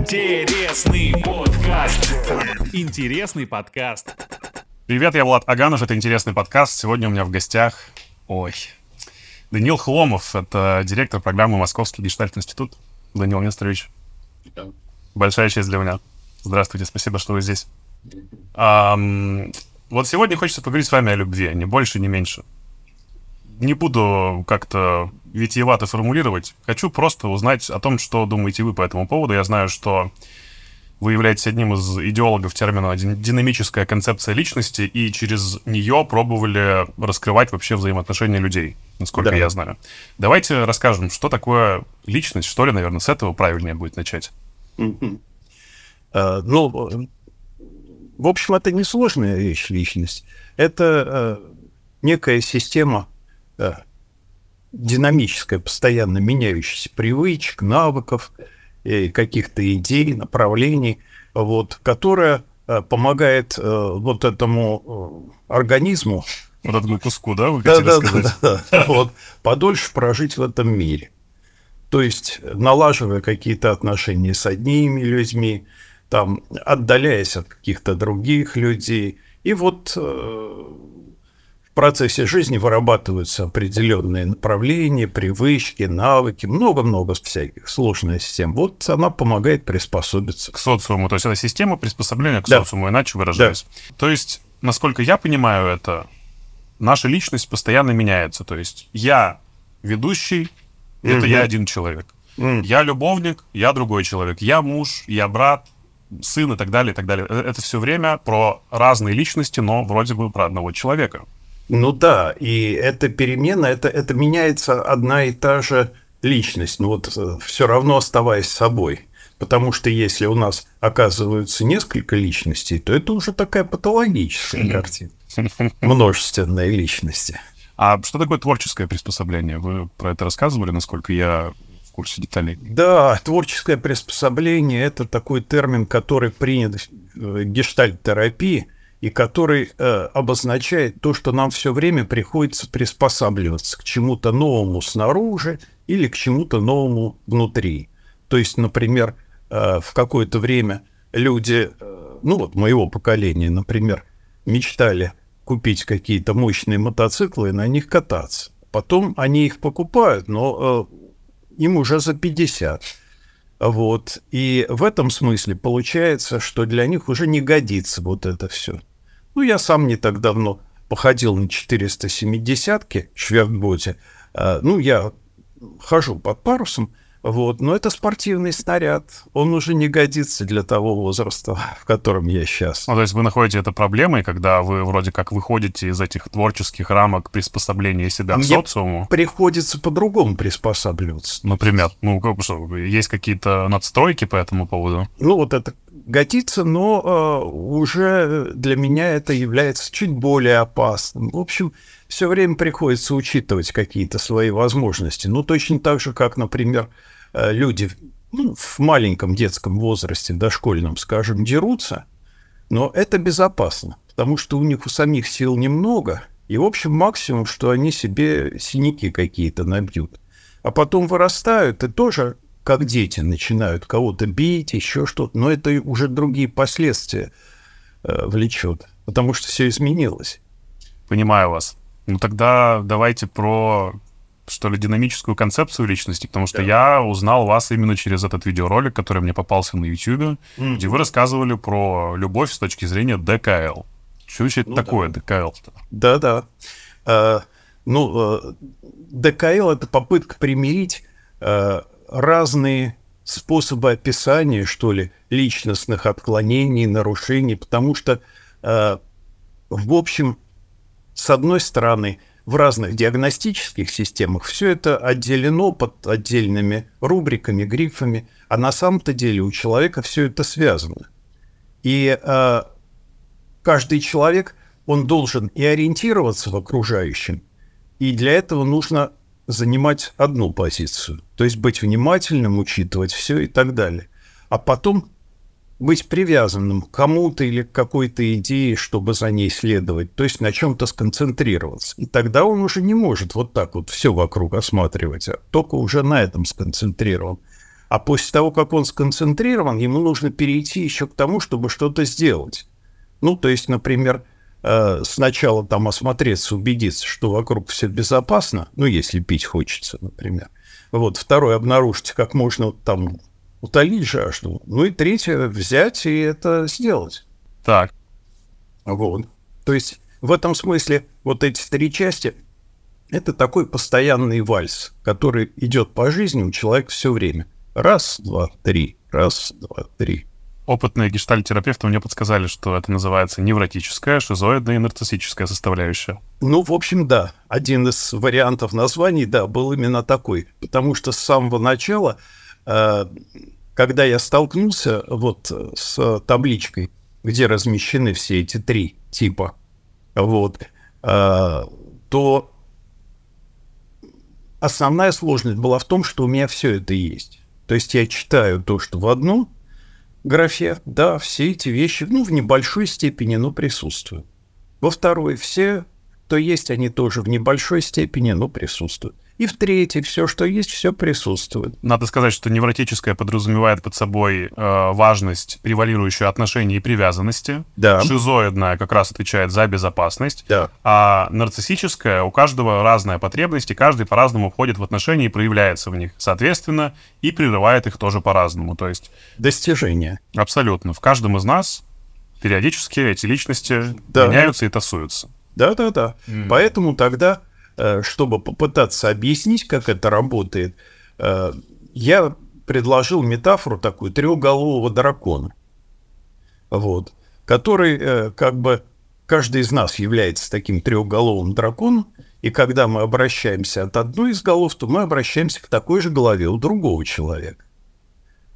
Интересный подкаст. Интересный подкаст. Привет, я Влад Аганов, это интересный подкаст. Сегодня у меня в гостях, ой, Даниил Хломов, это директор программы Московский гештальт-институт. Даниил Несторович, большая честь для меня. Здравствуйте, спасибо, что вы здесь. Ам, вот сегодня хочется поговорить с вами о любви, ни больше, ни меньше. Не буду как-то витиевато формулировать. Хочу просто узнать о том, что думаете вы по этому поводу. Я знаю, что вы являетесь одним из идеологов термина «дин- динамическая концепция личности, и через нее пробовали раскрывать вообще взаимоотношения людей, насколько Да. я знаю. Давайте расскажем, что такое личность, что ли, наверное, с этого правильнее будет начать. Э, Ну, в общем, это не сложная вещь, личность. Это э, некая система э, динамическая, постоянно меняющаяся привычек, навыков, каких-то идей, направлений, вот, которая э, помогает э, вот этому э, организму Вот этому куску, да, вы хотели да, сказать? да, да. Вот, подольше прожить в этом мире. То есть, налаживая какие-то отношения с одними людьми, там, отдаляясь от каких-то других людей. И вот в процессе жизни вырабатываются определенные направления, привычки, навыки, много-много всяких, сложная система. Вот она помогает приспособиться. к социуму. То есть это система приспособления к Да. социуму, иначе выражаясь. То есть, насколько я понимаю это, наша личность постоянно меняется. То есть я ведущий, это Мгм. я один человек. М. Я любовник, я другой человек. Я муж, я брат, сын и так далее, и так далее. Э, Это все время про разные личности, но вроде бы про одного человека. Ну да, и эта перемена, это, это меняется одна и та же личность, но вот все равно оставаясь собой. Потому что если у нас оказываются несколько личностей, то это уже такая патологическая картина. Множественные личности. А что такое творческое приспособление? Вы про это рассказывали, насколько я в курсе деталей? Да, творческое приспособление – это такой термин, который принят в гештальт-терапии и который э, обозначает то, что нам все время приходится приспосабливаться к чему-то новому снаружи или к чему-то новому внутри. То есть, например, э, в какое-то время люди, э, ну вот моего поколения, например, мечтали купить какие-то мощные мотоциклы и на них кататься. Потом они их покупают, но э, им уже за 50. Вот. И в этом смысле получается, что для них уже не годится вот это все. Ну, я сам не так давно походил на 470-ки Швертботе. А, Ну, я хожу под парусом, вот, но это спортивный снаряд. Он уже не годится для того возраста, в котором я сейчас. Ну, то есть вы находите это проблемой, когда вы вроде как выходите из этих творческих рамок приспособления себя к Мне- социуму. Приходится по-другому приспосабливаться. Например, ну, как, что, есть какие-то надстройки по этому поводу? Ну, вот это годится, но э, уже для меня это является чуть более опасным. В общем, все время приходится учитывать какие-то свои возможности. Ну, точно так же, как, например, э, люди ну, в маленьком детском возрасте, дошкольном, скажем, дерутся, но это безопасно, потому что у них у самих сил немного, и, в общем, максимум, что они себе синяки какие-то набьют. А потом вырастают и тоже, как дети, начинают кого-то бить, еще что-то, но это уже другие последствия э, влечет, потому что все изменилось. Понимаю вас. Ну, тогда давайте про, что ли, динамическую концепцию личности, потому что Да. я узнал вас именно через этот видеоролик, который мне попался на YouTube, где вы рассказывали про любовь с точки зрения ДКЛ. Что вообще это Ну такое ДКЛ? Да-да. Э, ну, э, ДКЛ — это попытка примирить э, разные способы описания, что ли, личностных отклонений, нарушений, потому что, э, в общем, с одной стороны, в разных диагностических системах все это отделено под отдельными рубриками, грифами, а на самом-то деле у человека все это связано. И э, каждый человек, он должен и ориентироваться в окружающем, и для этого нужно занимать одну позицию, то есть быть внимательным, учитывать все и так далее. А потом быть привязанным к кому-то или к какой-то идее, чтобы за ней следовать, то есть на чем-то сконцентрироваться. И тогда он уже не может вот так вот все вокруг осматривать, а только уже на этом сконцентрирован. А после того, как он сконцентрирован, ему нужно перейти еще к тому, чтобы что-то сделать. Ну, то есть, например, э, сначала там осмотреться, убедиться, что вокруг все безопасно, ну, если пить хочется, например. Вот, второе, обнаружить, как можно там утолить жажду. Ну и третье, взять и это сделать. Так. Вот. То есть в этом смысле вот эти три части – это такой постоянный вальс, который идет по жизни у человека все время. Раз, два, три, раз, два, три. Опытные гештальтерапевты мне подсказали, что это называется невротическая, шизоидная и нарциссическая составляющая. Ну, в общем, да. Один из вариантов названий, да, был именно такой. Потому что с самого начала, когда я столкнулся вот с табличкой, где размещены все эти три типа, вот, э, то основная сложность была в том, что у меня все это есть. То есть я читаю то, что в одном графе, да, все эти вещи, ну, в небольшой степени, но присутствуют. Во второй, все, то есть, они тоже в небольшой степени, но присутствуют. И в третьей все, что есть, все присутствует. Надо сказать, что невротическое подразумевает под собой э, важность превалирующую отношений и привязанности. Да. Шизоидная как раз отвечает за безопасность. Да. А нарциссическая у каждого разная потребность, и каждый по-разному входит в отношения и проявляется в них. Соответственно, и прерывает их тоже по-разному. То есть... Достижение. Абсолютно. В каждом из нас периодически эти личности Да. меняются и тасуются. Да-да-да. Поэтому тогда, чтобы попытаться объяснить, как это работает, э, я предложил метафору такую трехголового дракона, вот, который э, как бы каждый из нас является таким трехголовым драконом, и когда мы обращаемся от одной из голов, то мы обращаемся к такой же голове у другого человека.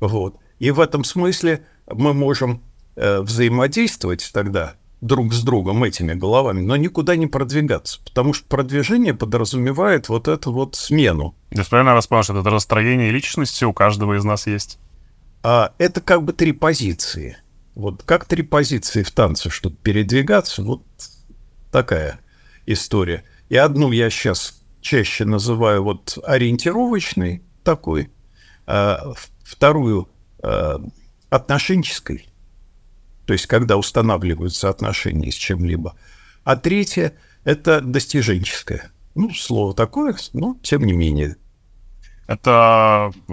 Вот. И в этом смысле мы можем э, взаимодействовать тогда друг с другом этими головами, но никуда не продвигаться, потому что продвижение подразумевает вот эту вот смену. Есть правильно я вас понял, что это расстроение личности у каждого из нас есть? А это как бы три позиции. Вот как три позиции в танце, чтобы передвигаться, вот такая история. И одну я сейчас чаще называю вот ориентировочной такой, а вторую а, отношенческой, то есть когда устанавливаются отношения с чем-либо, а третья – это достиженческая. Ну, слово такое, но тем не менее. Это э,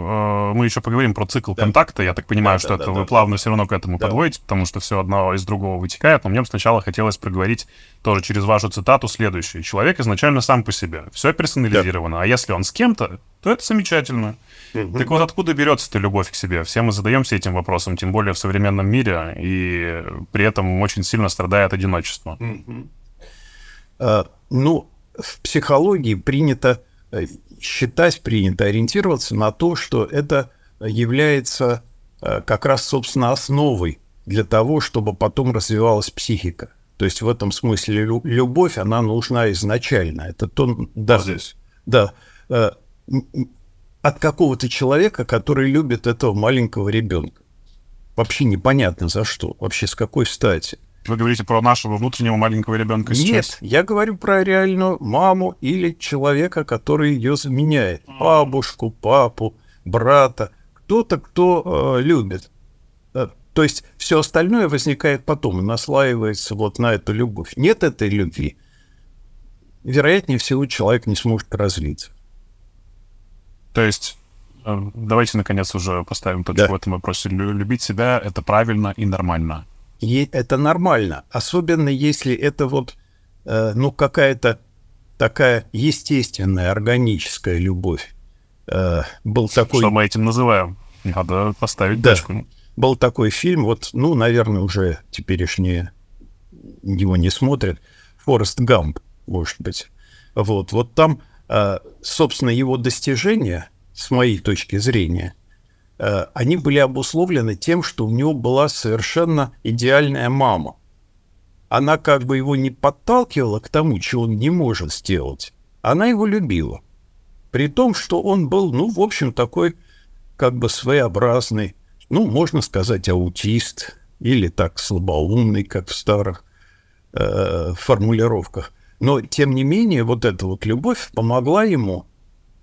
мы еще поговорим про цикл Да. контакта. Я так понимаю, Да, что да, это да, вы да. плавно все равно к этому Да. подводите, потому что все одно из другого вытекает. Но мне бы сначала хотелось проговорить тоже через вашу цитату следующее. Человек изначально сам по себе. Все персонализировано. А если он с кем-то, то это замечательно. Так вот, откуда берется эта любовь к себе? Все мы задаемся этим вопросом, тем более в современном мире, и при этом очень сильно страдает одиночество. Э, Ну, в психологии принято считать, принято ориентироваться на то, что это является э, как раз, собственно, основой для того, чтобы потом развивалась психика. То есть в этом смысле лю- любовь, она нужна изначально. Это то, да, здесь. да, э, от какого-то человека, который любит этого маленького ребенка. Вообще непонятно за что, вообще с какой стати. Вы говорите про нашего внутреннего маленького ребенка сейчас? Нет, я говорю про реальную маму или человека, который ее заменяет. Бабушку, папу, брата, кто-то, кто э, любит. Э, То есть все остальное возникает потом и наслаивается вот на эту любовь. Нет этой любви, вероятнее всего человек не сможет развиться. То есть, э, давайте, наконец, уже поставим точку Да. в этом вопросе. Лю- Любить себя — это правильно и нормально. И это нормально, особенно если это вот, э, ну, какая-то такая естественная, органическая любовь. Э, был такой... Что мы этим называем? Надо поставить Да. точку. был такой фильм, вот, ну, наверное, уже теперешние его не смотрят, Форест Гамп, может быть. Вот, вот там, э, собственно, его достижения, с моей точки зрения, они были обусловлены тем, что у него была совершенно идеальная мама. Она как бы его не подталкивала к тому, чего он не может сделать. Она его любила. При том, что он был, ну, в общем, такой как бы своеобразный, ну, можно сказать, аутист или так слабоумный, как в старых э, формулировках. Но, тем не менее, вот эта вот любовь помогла ему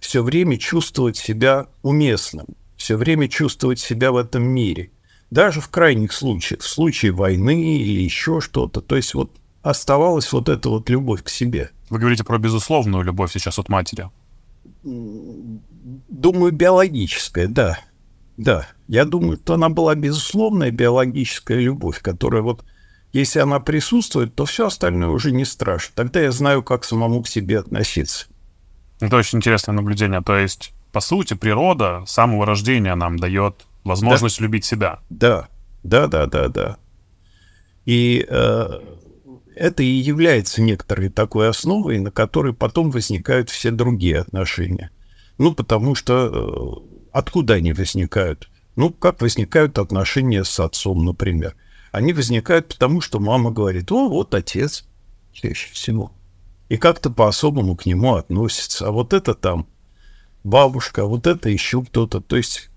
все время чувствовать себя уместным. Все время чувствовать себя в этом мире. Даже в крайних случаях, в случае войны или еще что-то. То есть вот оставалась вот эта вот любовь к себе. Вы говорите про безусловную любовь сейчас от матери. Думаю, биологическая, да. Да, я думаю, что она была безусловная биологическая любовь, которая вот, если она присутствует, то все остальное уже не страшно. Тогда я знаю, как самому к себе относиться. Это очень интересное наблюдение. То есть, по сути, природа с самого рождения нам дает возможность да. любить себя. Да, да, да, да, да. И э, это и является некоторой такой основой, на которой потом возникают все другие отношения. Ну, потому что э, откуда они возникают? Ну, как возникают отношения с отцом, например. Они возникают потому, что мама говорит, о, вот отец, чаще всего. И как-то по-особому к нему относится. А вот это там бабушка, вот это еще кто-то. То есть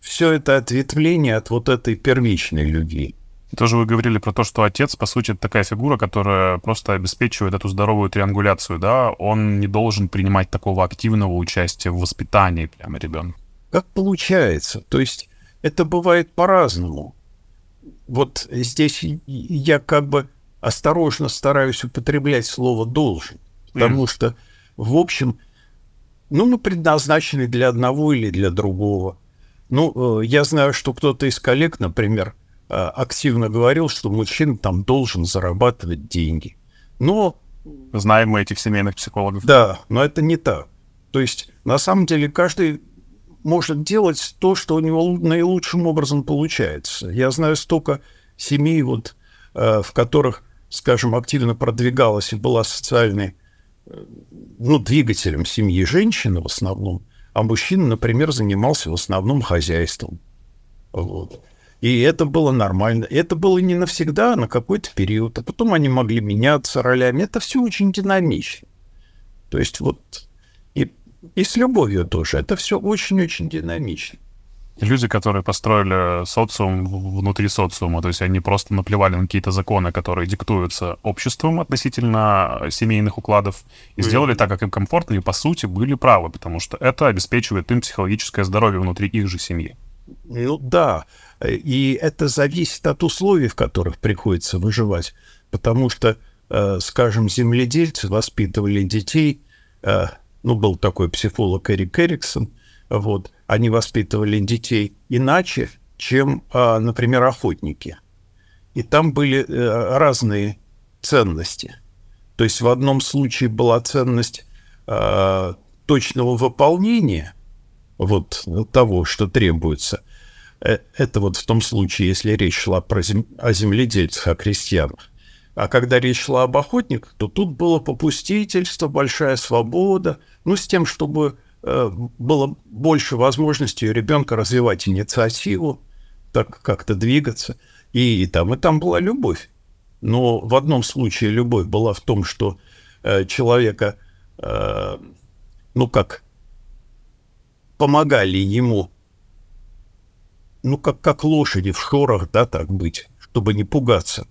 все это ответвление от вот этой первичной любви. Тоже вы говорили про то, что отец, по сути, это такая фигура, которая просто обеспечивает эту здоровую триангуляцию, да? Он не должен принимать такого активного участия в воспитании прямо ребенка. Как получается? То есть это бывает по-разному. Вот здесь я как бы осторожно стараюсь употреблять слово «должен», потому mm. что, в общем, ну, мы предназначены для одного или для другого. Ну, э, я знаю, что кто-то из коллег, например, э, активно говорил, что мужчина там должен зарабатывать деньги. Но... Знаем мы этих семейных психологов. Да, но это не так. То есть, на самом деле, каждый может делать то, что у него наилучшим образом получается. Я знаю столько семей, вот, э, в которых, скажем, активно продвигалась и была социальной, ну, двигателем семьи женщина в основном, а мужчина, например, занимался в основном хозяйством. Вот. И это было нормально. Это было не навсегда, а на какой-то период. А потом они могли меняться ролями. Это все очень динамично. То есть вот и, и с любовью тоже. Это все очень-очень динамично люди, которые построили социум внутри социума, то есть они просто наплевали на какие-то законы, которые диктуются обществом относительно семейных укладов, и mm-hmm. сделали так, как им комфортно, и по сути были правы, потому что это обеспечивает им психологическое здоровье внутри их же семьи. Ну да, и это зависит от условий, в которых приходится выживать, потому что, э, скажем, земледельцы воспитывали детей, э, ну был такой психолог Эрик Эриксон, вот, они воспитывали детей иначе, чем, а, например, охотники. И там были э, разные ценности. То есть в одном случае была ценность э, точного выполнения вот того, что требуется. Э, это вот в том случае, если речь шла про зем... о земледельцах, о крестьянах. А когда речь шла об охотниках, то тут было попустительство, большая свобода, ну, с тем, чтобы было больше возможностей у ребенка развивать инициативу, так как-то двигаться. И, и там, и там была любовь. Но в одном случае любовь была в том, что э, человека, э, ну как, помогали ему, ну как, как лошади в шорах, да, так быть, чтобы не пугаться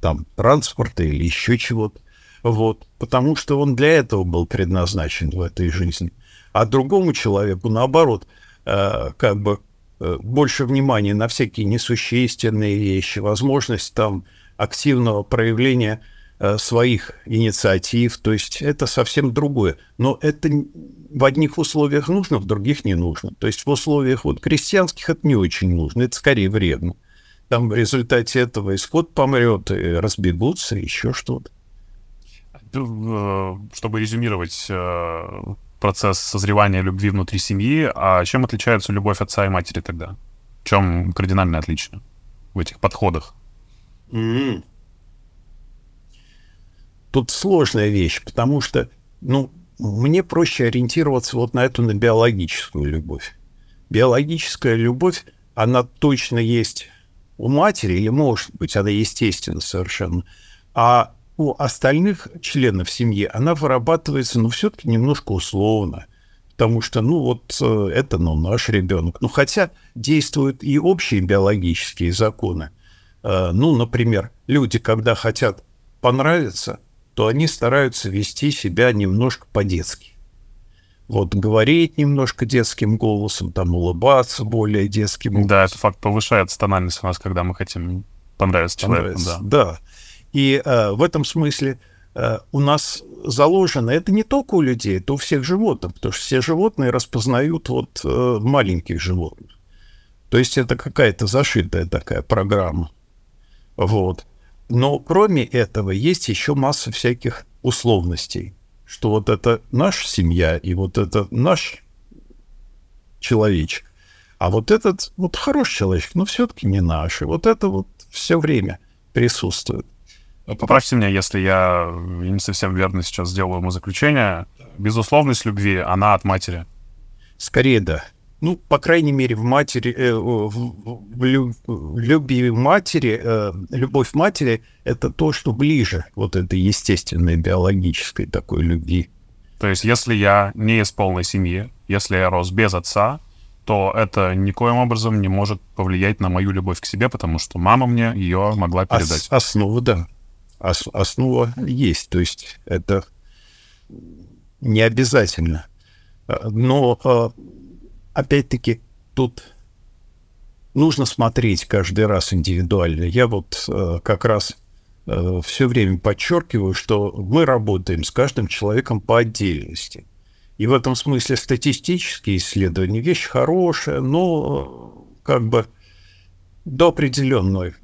там транспорта или еще чего-то. Вот, потому что он для этого был предназначен в этой жизни а другому человеку, наоборот, э, как бы э, больше внимания на всякие несущественные вещи, возможность там активного проявления э, своих инициатив, то есть это совсем другое. Но это в одних условиях нужно, в других не нужно. То есть в условиях вот крестьянских это не очень нужно, это скорее вредно. Там в результате этого и скот помрет, и разбегутся, еще что-то. Чтобы резюмировать процесс созревания любви внутри семьи, а чем отличается любовь отца и матери тогда? В чем кардинальное отличие в этих подходах? Mm-hmm. Тут сложная вещь, потому что, ну, мне проще ориентироваться вот на эту, на биологическую любовь. Биологическая любовь, она точно есть у матери, или может быть, она естественна совершенно. А у остальных членов семьи она вырабатывается, ну, все-таки немножко условно. Потому что, ну, вот э, это, ну, наш ребенок. Ну, хотя действуют и общие биологические законы. Э, ну, например, люди, когда хотят понравиться, то они стараются вести себя немножко по-детски. вот говорить немножко детским голосом, там улыбаться более детским голосом. Да, это факт повышает тональность у нас, когда мы хотим понравиться человеку. Да. да. И э, в этом смысле э, у нас заложено, это не только у людей, это у всех животных, потому что все животные распознают вот э, маленьких животных. То есть это какая-то зашитая такая программа. Вот. Но кроме этого есть еще масса всяких условностей, что вот это наша семья и вот это наш человечек, а вот этот вот хороший человечек, но все-таки не наш. И вот это вот все время присутствует. Поправьте меня, если я не совсем верно сейчас сделаю ему заключение. Безусловность любви, она от матери. Скорее, да. Ну, по крайней мере, в матери, э, в, в, в любви матери, э, любовь матери — это то, что ближе вот этой естественной биологической такой любви. То есть, если я не из полной семьи, если я рос без отца, то это никоим образом не может повлиять на мою любовь к себе, потому что мама мне ее могла передать. Ос- основа, да. Ос- основа есть. То есть это не обязательно. Но э, опять-таки, тут нужно смотреть каждый раз индивидуально. Я вот э, как раз э, все время подчеркиваю, что мы работаем с каждым человеком по отдельности. И в этом смысле статистические исследования вещь хорошая, но как бы до определенной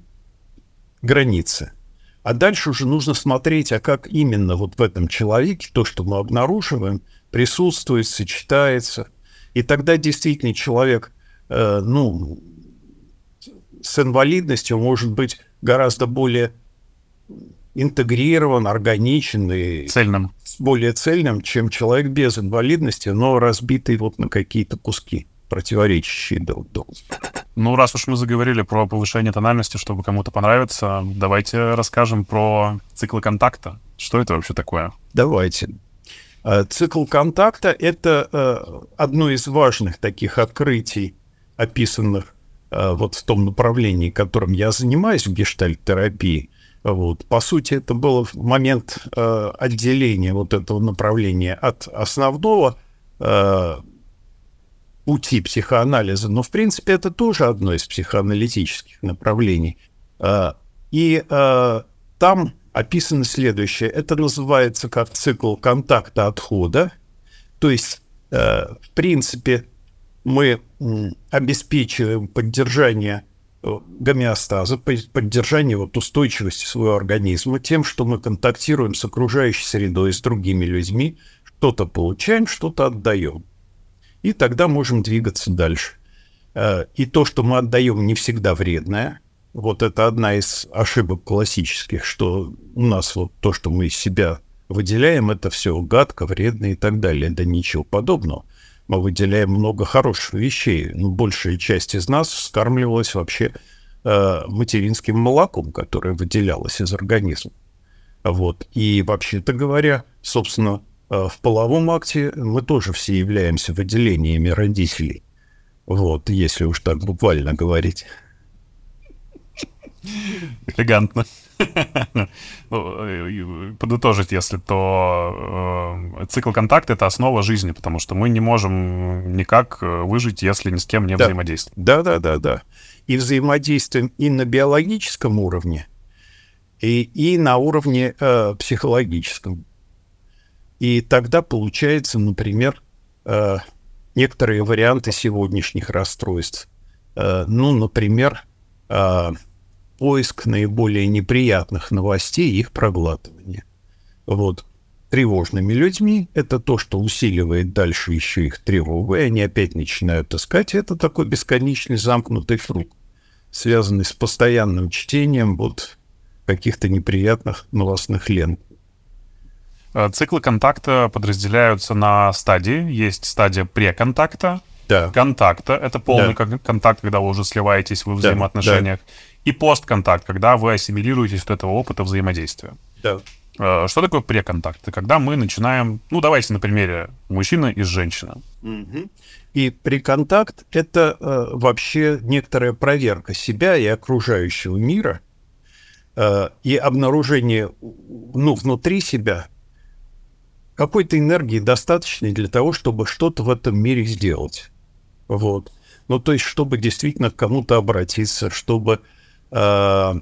границы. А дальше уже нужно смотреть, а как именно вот в этом человеке то, что мы обнаруживаем, присутствует, сочетается – и тогда действительно человек, э, ну, с инвалидностью может быть гораздо более интегрирован, органичен и цельным. более цельным, чем человек без инвалидности, но разбитый вот на какие-то куски, противоречащие друг другу. Ну, раз уж мы заговорили про повышение тональности, чтобы кому-то понравиться, давайте расскажем про циклы контакта. Что это вообще такое? Давайте. Э, цикл контакта — это э, одно из важных таких открытий, описанных э, вот в том направлении, которым я занимаюсь в гештальт-терапии. Вот. По сути, это было в момент отделения вот этого направления от основного пути психоанализа, но, в принципе, это тоже одно из психоаналитических направлений. И там описано следующее. Это называется как цикл контакта отхода. То есть, э, в принципе, мы обеспечиваем поддержание э, гомеостаза, поддержание вот устойчивости своего организма тем, что мы контактируем с окружающей средой, с другими людьми, что-то получаем, что-то отдаем. И тогда можем двигаться дальше. Э, и то, что мы отдаем, не всегда вредное – вот это одна из ошибок классических, что у нас вот то, что мы из себя выделяем, это все гадко, вредно и так далее. Да ничего подобного. Мы выделяем много хороших вещей. Ну, большая часть из нас скармливалась вообще э, материнским молоком, которое выделялось из организма. Вот. И вообще-то говоря, собственно, в половом акте мы тоже все являемся выделениями родителей. Вот, если уж так буквально говорить. Элегантно. ну, подытожить, если то э, цикл контакта — это основа жизни, потому что мы не можем никак э, выжить, если ни с кем не да. взаимодействуем. Да-да-да-да. И взаимодействуем и на биологическом уровне, и, и на уровне э, психологическом. И тогда получается, например, э, некоторые варианты сегодняшних расстройств. Э, ну, например, э, поиск наиболее неприятных новостей и их проглатывание. Вот. Тревожными людьми это то, что усиливает дальше еще их тревогу, и они опять начинают искать. Это такой бесконечный замкнутый круг, связанный с постоянным чтением вот каких-то неприятных новостных лент. Э, циклы контакта подразделяются на стадии. Есть стадия преконтакта, да. контакта. Это полный да. контакт, когда вы уже сливаетесь в взаимоотношениях. Да. И постконтакт, когда вы ассимилируетесь от этого опыта взаимодействия. Да. Э, что такое преконтакт? Это когда мы начинаем, ну давайте на примере мужчина и женщина. Угу. И преконтакт — это э, вообще некоторая проверка себя и окружающего мира э, и обнаружение ну, внутри себя какой-то энергии достаточной для того, чтобы что-то в этом мире сделать. Вот. Ну, то есть, чтобы действительно к кому-то обратиться, чтобы... Э,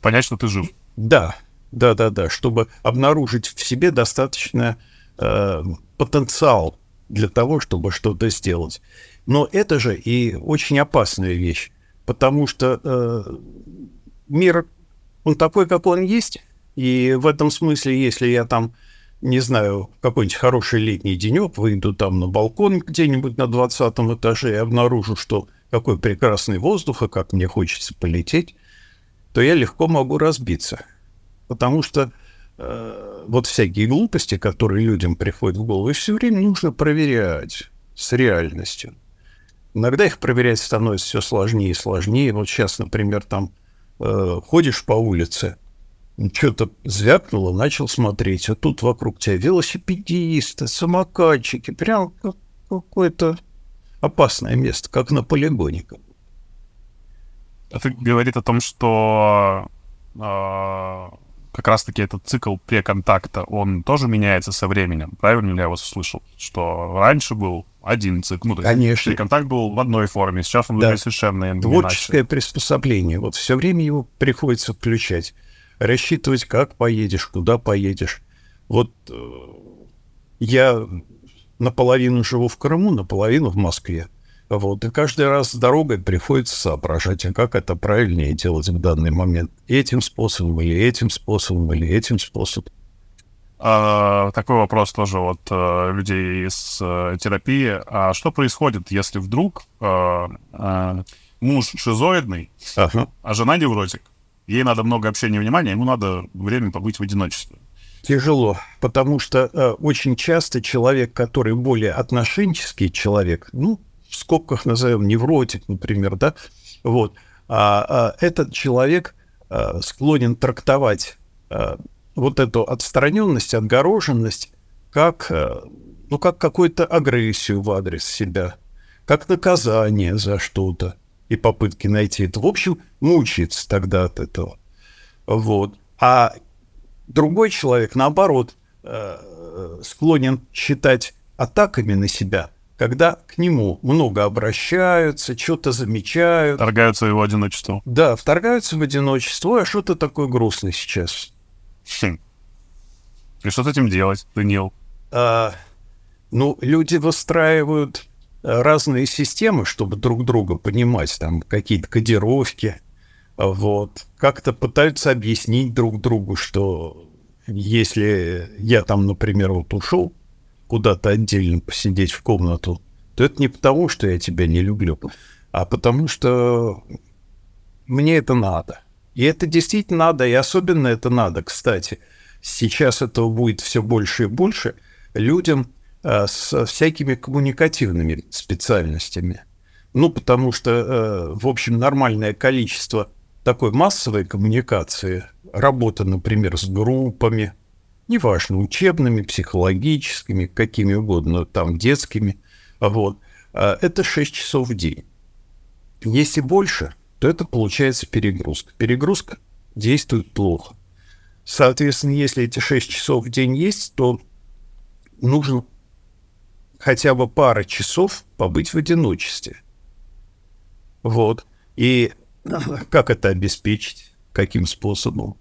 Понять, что ты жив. Да, да, да, да, чтобы обнаружить в себе достаточно э, потенциал для того, чтобы что-то сделать. Но это же и очень опасная вещь, потому что э, мир, он такой, как он есть, и в этом смысле, если я там, не знаю, какой-нибудь хороший летний денек, выйду там на балкон где-нибудь на 20 этаже и обнаружу, что какой прекрасный воздух, и как мне хочется полететь, то я легко могу разбиться. Потому что э, вот всякие глупости, которые людям приходят в голову, все время нужно проверять с реальностью. Иногда их проверять становится все сложнее и сложнее. Вот сейчас, например, там э, ходишь по улице, что-то звякнуло, начал смотреть, а тут вокруг тебя велосипедисты, самокатчики, прям как какое-то опасное место, как на полигоне. Это говорит о том, что э, как раз-таки этот цикл преконтакта, он тоже меняется со временем. Правильно ли я вас услышал? Что раньше был один цикл. Ну, то Конечно. Преконтакт был в одной форме, сейчас он Да. совершенно иначе. Творческое приспособление. Вот все время его приходится включать. Рассчитывать, как поедешь, куда поедешь. Вот э, я наполовину живу в Крыму, наполовину в Москве. Вот, и каждый раз с дорогой приходится соображать, а как это правильнее делать в данный момент. Этим способом или этим способом или этим способом. А, такой вопрос тоже от э, людей из э, терапии. А что происходит, если вдруг э, э, муж шизоидный, Ага. а жена невротик? Ей надо много общения и внимания, ему надо время побыть в одиночестве. Тяжело, потому что э, очень часто человек, который более отношенческий человек, ну, в скобках назовем невротик, например, да, вот, а, а этот человек э, склонен трактовать э, вот эту отстраненность, отгороженность как, э, ну, как какую-то агрессию в адрес себя, как наказание за что-то и попытки найти это. В общем, мучается тогда от этого. Вот. А другой человек, наоборот, э, склонен считать атаками на себя, когда к нему много обращаются, что-то замечают. Торгаются его одиночеством. Да, вторгаются в одиночество. А что ты такой грустный сейчас? Хм. И что с этим делать, Даниил? А, ну, люди выстраивают э, разные системы, чтобы друг друга понимать, там какие-то кодировки, вот. Как-то пытаются объяснить друг другу, что если я там, например, вот ушел куда-то отдельно посидеть в комнату, то это не потому, что я тебя не люблю, а потому что мне это надо. И это действительно надо, и особенно это надо, кстати. Сейчас этого будет все больше и больше людям с всякими коммуникативными специальностями. Ну, потому что, э, в общем, нормальное количество такой массовой коммуникации, работа, например, с группами, неважно, учебными, психологическими, какими угодно, там, детскими, вот, э, это 6 часов в день. Если больше, то это получается перегрузка. Перегрузка действует плохо. Соответственно, если эти 6 часов в день есть, то нужно хотя бы пара часов побыть в одиночестве. Вот. И как это обеспечить? Каким способом?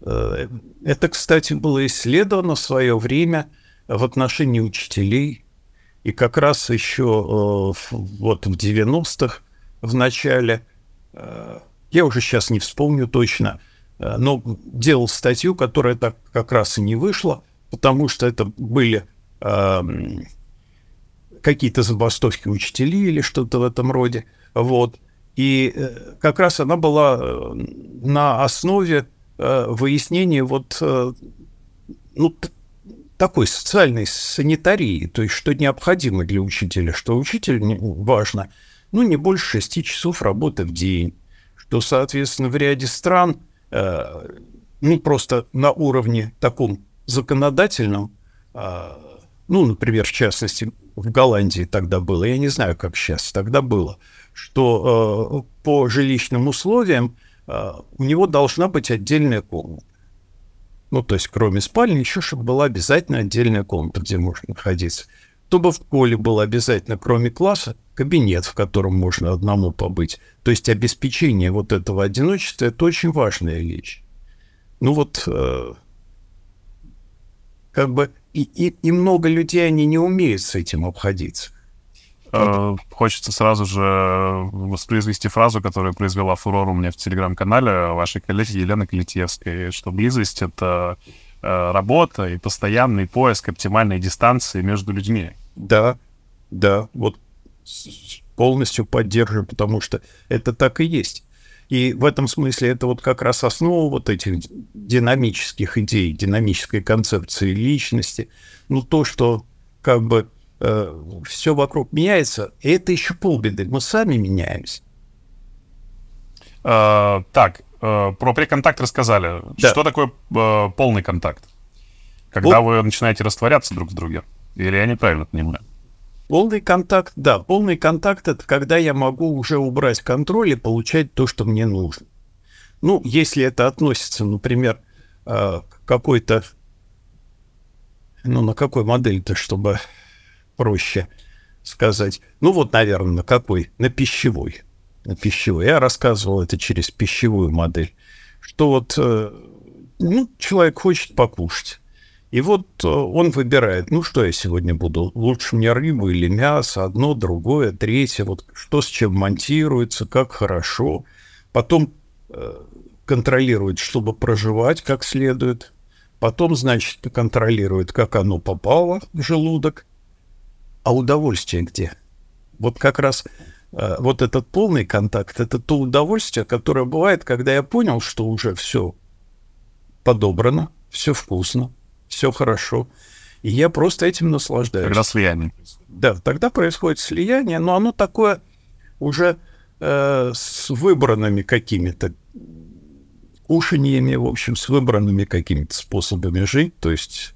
Э, Это, кстати, было исследовано в свое время в отношении учителей. И как раз еще э, вот в 90-х, в начале, э, я уже сейчас не вспомню точно, но делал статью, которая так как раз и не вышла, потому что это были какие-то забастовки учителей или что-то в этом роде. Вот. И э, как раз она была э, на основе э, выяснения вот ну, такой социальной санитарии, то есть что необходимо для учителя, что учитель не- важно, ну, не больше шести часов работы в день, что, соответственно, в ряде стран, ну, просто на уровне таком законодательном, э, ну, например, в частности, в Голландии тогда было, я не знаю, как сейчас, тогда было, что э, по жилищным условиям э, у него должна быть отдельная комната. Ну, то есть, кроме спальни, еще чтобы была обязательно отдельная комната, где можно находиться. Чтобы в школе был обязательно, кроме класса, кабинет, в котором можно одному побыть. То есть обеспечение вот этого одиночества – это очень важная вещь. Ну вот, э, как бы, и, и, и много людей, они не умеют с этим обходиться. Э, хочется сразу же воспроизвести фразу, которая произвела фурор у меня в телеграм-канале вашей коллеги Елены Калитьевской, что близость — это э, работа и постоянный поиск оптимальной дистанции между людьми. Да, да, вот полностью поддерживаю, потому что это так и есть. И в этом смысле это вот как раз основа вот этих динамических идей, динамической концепции личности. Ну, то, что как бы э, все вокруг меняется, и это еще полбеды. Мы сами меняемся. Э, так, э, про преконтакт рассказали. Да. Что такое э, полный контакт? Когда вот. вы начинаете растворяться друг с другом? Или я неправильно понимаю? Полный контакт, да, полный контакт это когда я могу уже убрать контроль и получать то, что мне нужно. Ну, если это относится, например, э, к какой-то, ну, на какой модели-то, чтобы проще сказать. Ну, вот, наверное, на какой? На пищевой. На пищевой. Я рассказывал это через пищевую модель. Что вот, э, ну, человек хочет покушать. И вот э, он выбирает, ну что я сегодня буду, лучше мне рыбу или мясо, одно, другое, третье, вот что с чем монтируется, как хорошо. Потом э, контролирует, чтобы проживать как следует. Потом, значит, контролирует, как оно попало в желудок. А удовольствие где? Вот как раз э, вот этот полный контакт, это то удовольствие, которое бывает, когда я понял, что уже все подобрано, все вкусно, все хорошо. И я просто этим наслаждаюсь. Когда слияние. Да, тогда происходит слияние, но оно такое уже э, с выбранными какими-то кушаниями, в общем, с выбранными какими-то способами жить, то есть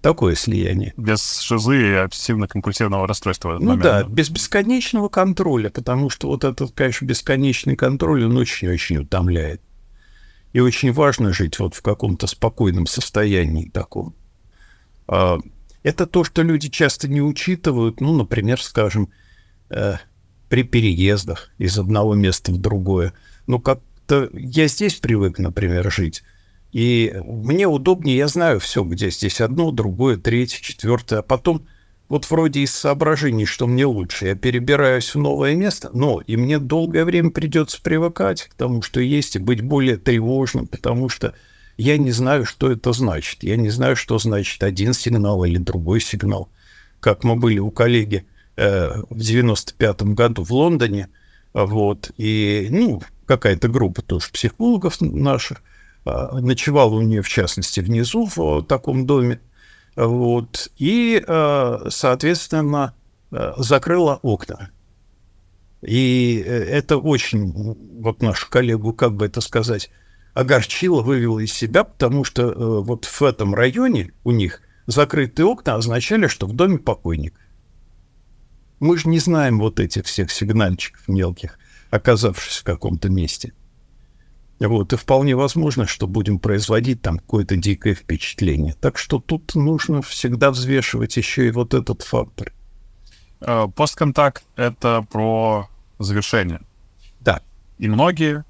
такое слияние. Без шизы и обсессивно-компульсивного расстройства. Ну момент. да, без бесконечного контроля, потому что вот этот, конечно, бесконечный контроль, он очень-очень утомляет. И очень важно жить вот в каком-то спокойном состоянии таком. А, это то, что люди часто не учитывают, ну, например, скажем, э, при переездах из одного места в другое. Ну, как-то я здесь привык, например, жить. И мне удобнее, я знаю все, где здесь одно, другое, третье, четвертое. А потом вот вроде из соображений, что мне лучше, я перебираюсь в новое место, но и мне долгое время придется привыкать к тому, что есть, и быть более тревожным, потому что я не знаю, что это значит. Я не знаю, что значит один сигнал или другой сигнал. Как мы были у коллеги э, в 95-м году в Лондоне, вот, и, ну, какая-то группа тоже психологов наших, э, ночевала у нее, в частности, внизу в таком доме, вот, и, э, соответственно, э, закрыла окна. И э, это очень, вот нашу коллегу, как бы это сказать, огорчило, вывело из себя, потому что вот в этом районе у них закрытые окна означали, что в доме покойник. Мы же не знаем вот этих всех сигнальчиков мелких, оказавшись в каком-то месте. Вот, и вполне возможно, что будем производить там какое-то дикое впечатление. Так что тут нужно всегда взвешивать еще и вот этот фактор. Э, постконтакт — это про завершение. Да. И многие,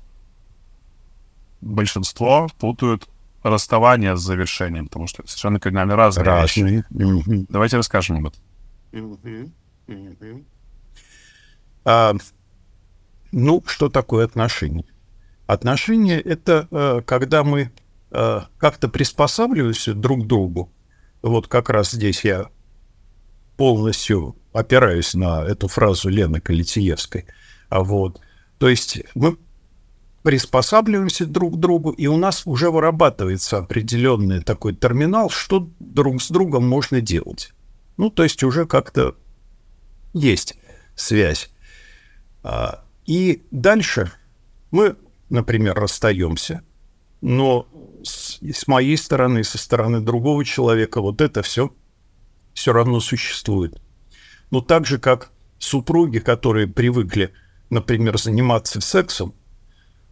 большинство путают расставание с завершением, потому что это совершенно кардинально разные, разные. вещи. Давайте расскажем об этом. А, ну, что такое отношения? Отношения — это э, когда мы э, как-то приспосабливаемся друг к другу. Вот как раз здесь я полностью опираюсь на эту фразу Лены Калитиевской. А вот, то есть мы приспосабливаемся друг к другу, и у нас уже вырабатывается определенный такой терминал, что друг с другом можно делать. Ну, то есть уже как-то есть связь. А, и дальше мы например, расстаемся, но с, с моей стороны, со стороны другого человека, вот это все все равно существует. Но так же, как супруги, которые привыкли, например, заниматься сексом,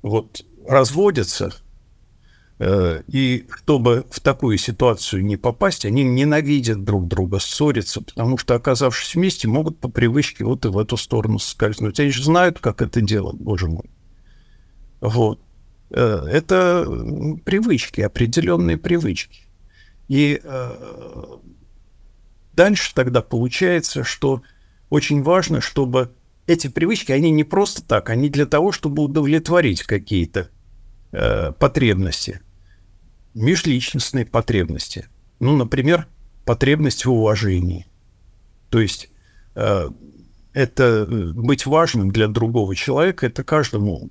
вот разводятся, Э, и чтобы в такую ситуацию не попасть, они ненавидят друг друга, ссорятся, потому что, оказавшись вместе, могут по привычке вот и в эту сторону скользнуть. Они же знают, как это делать, боже мой. Вот. Э, это привычки, определенные привычки. И э, дальше тогда получается, что очень важно, чтобы эти привычки, они не просто так, они для того, чтобы удовлетворить какие-то э, потребности, межличностные потребности. Ну, например, потребность в уважении. То есть это быть важным для другого человека, это каждому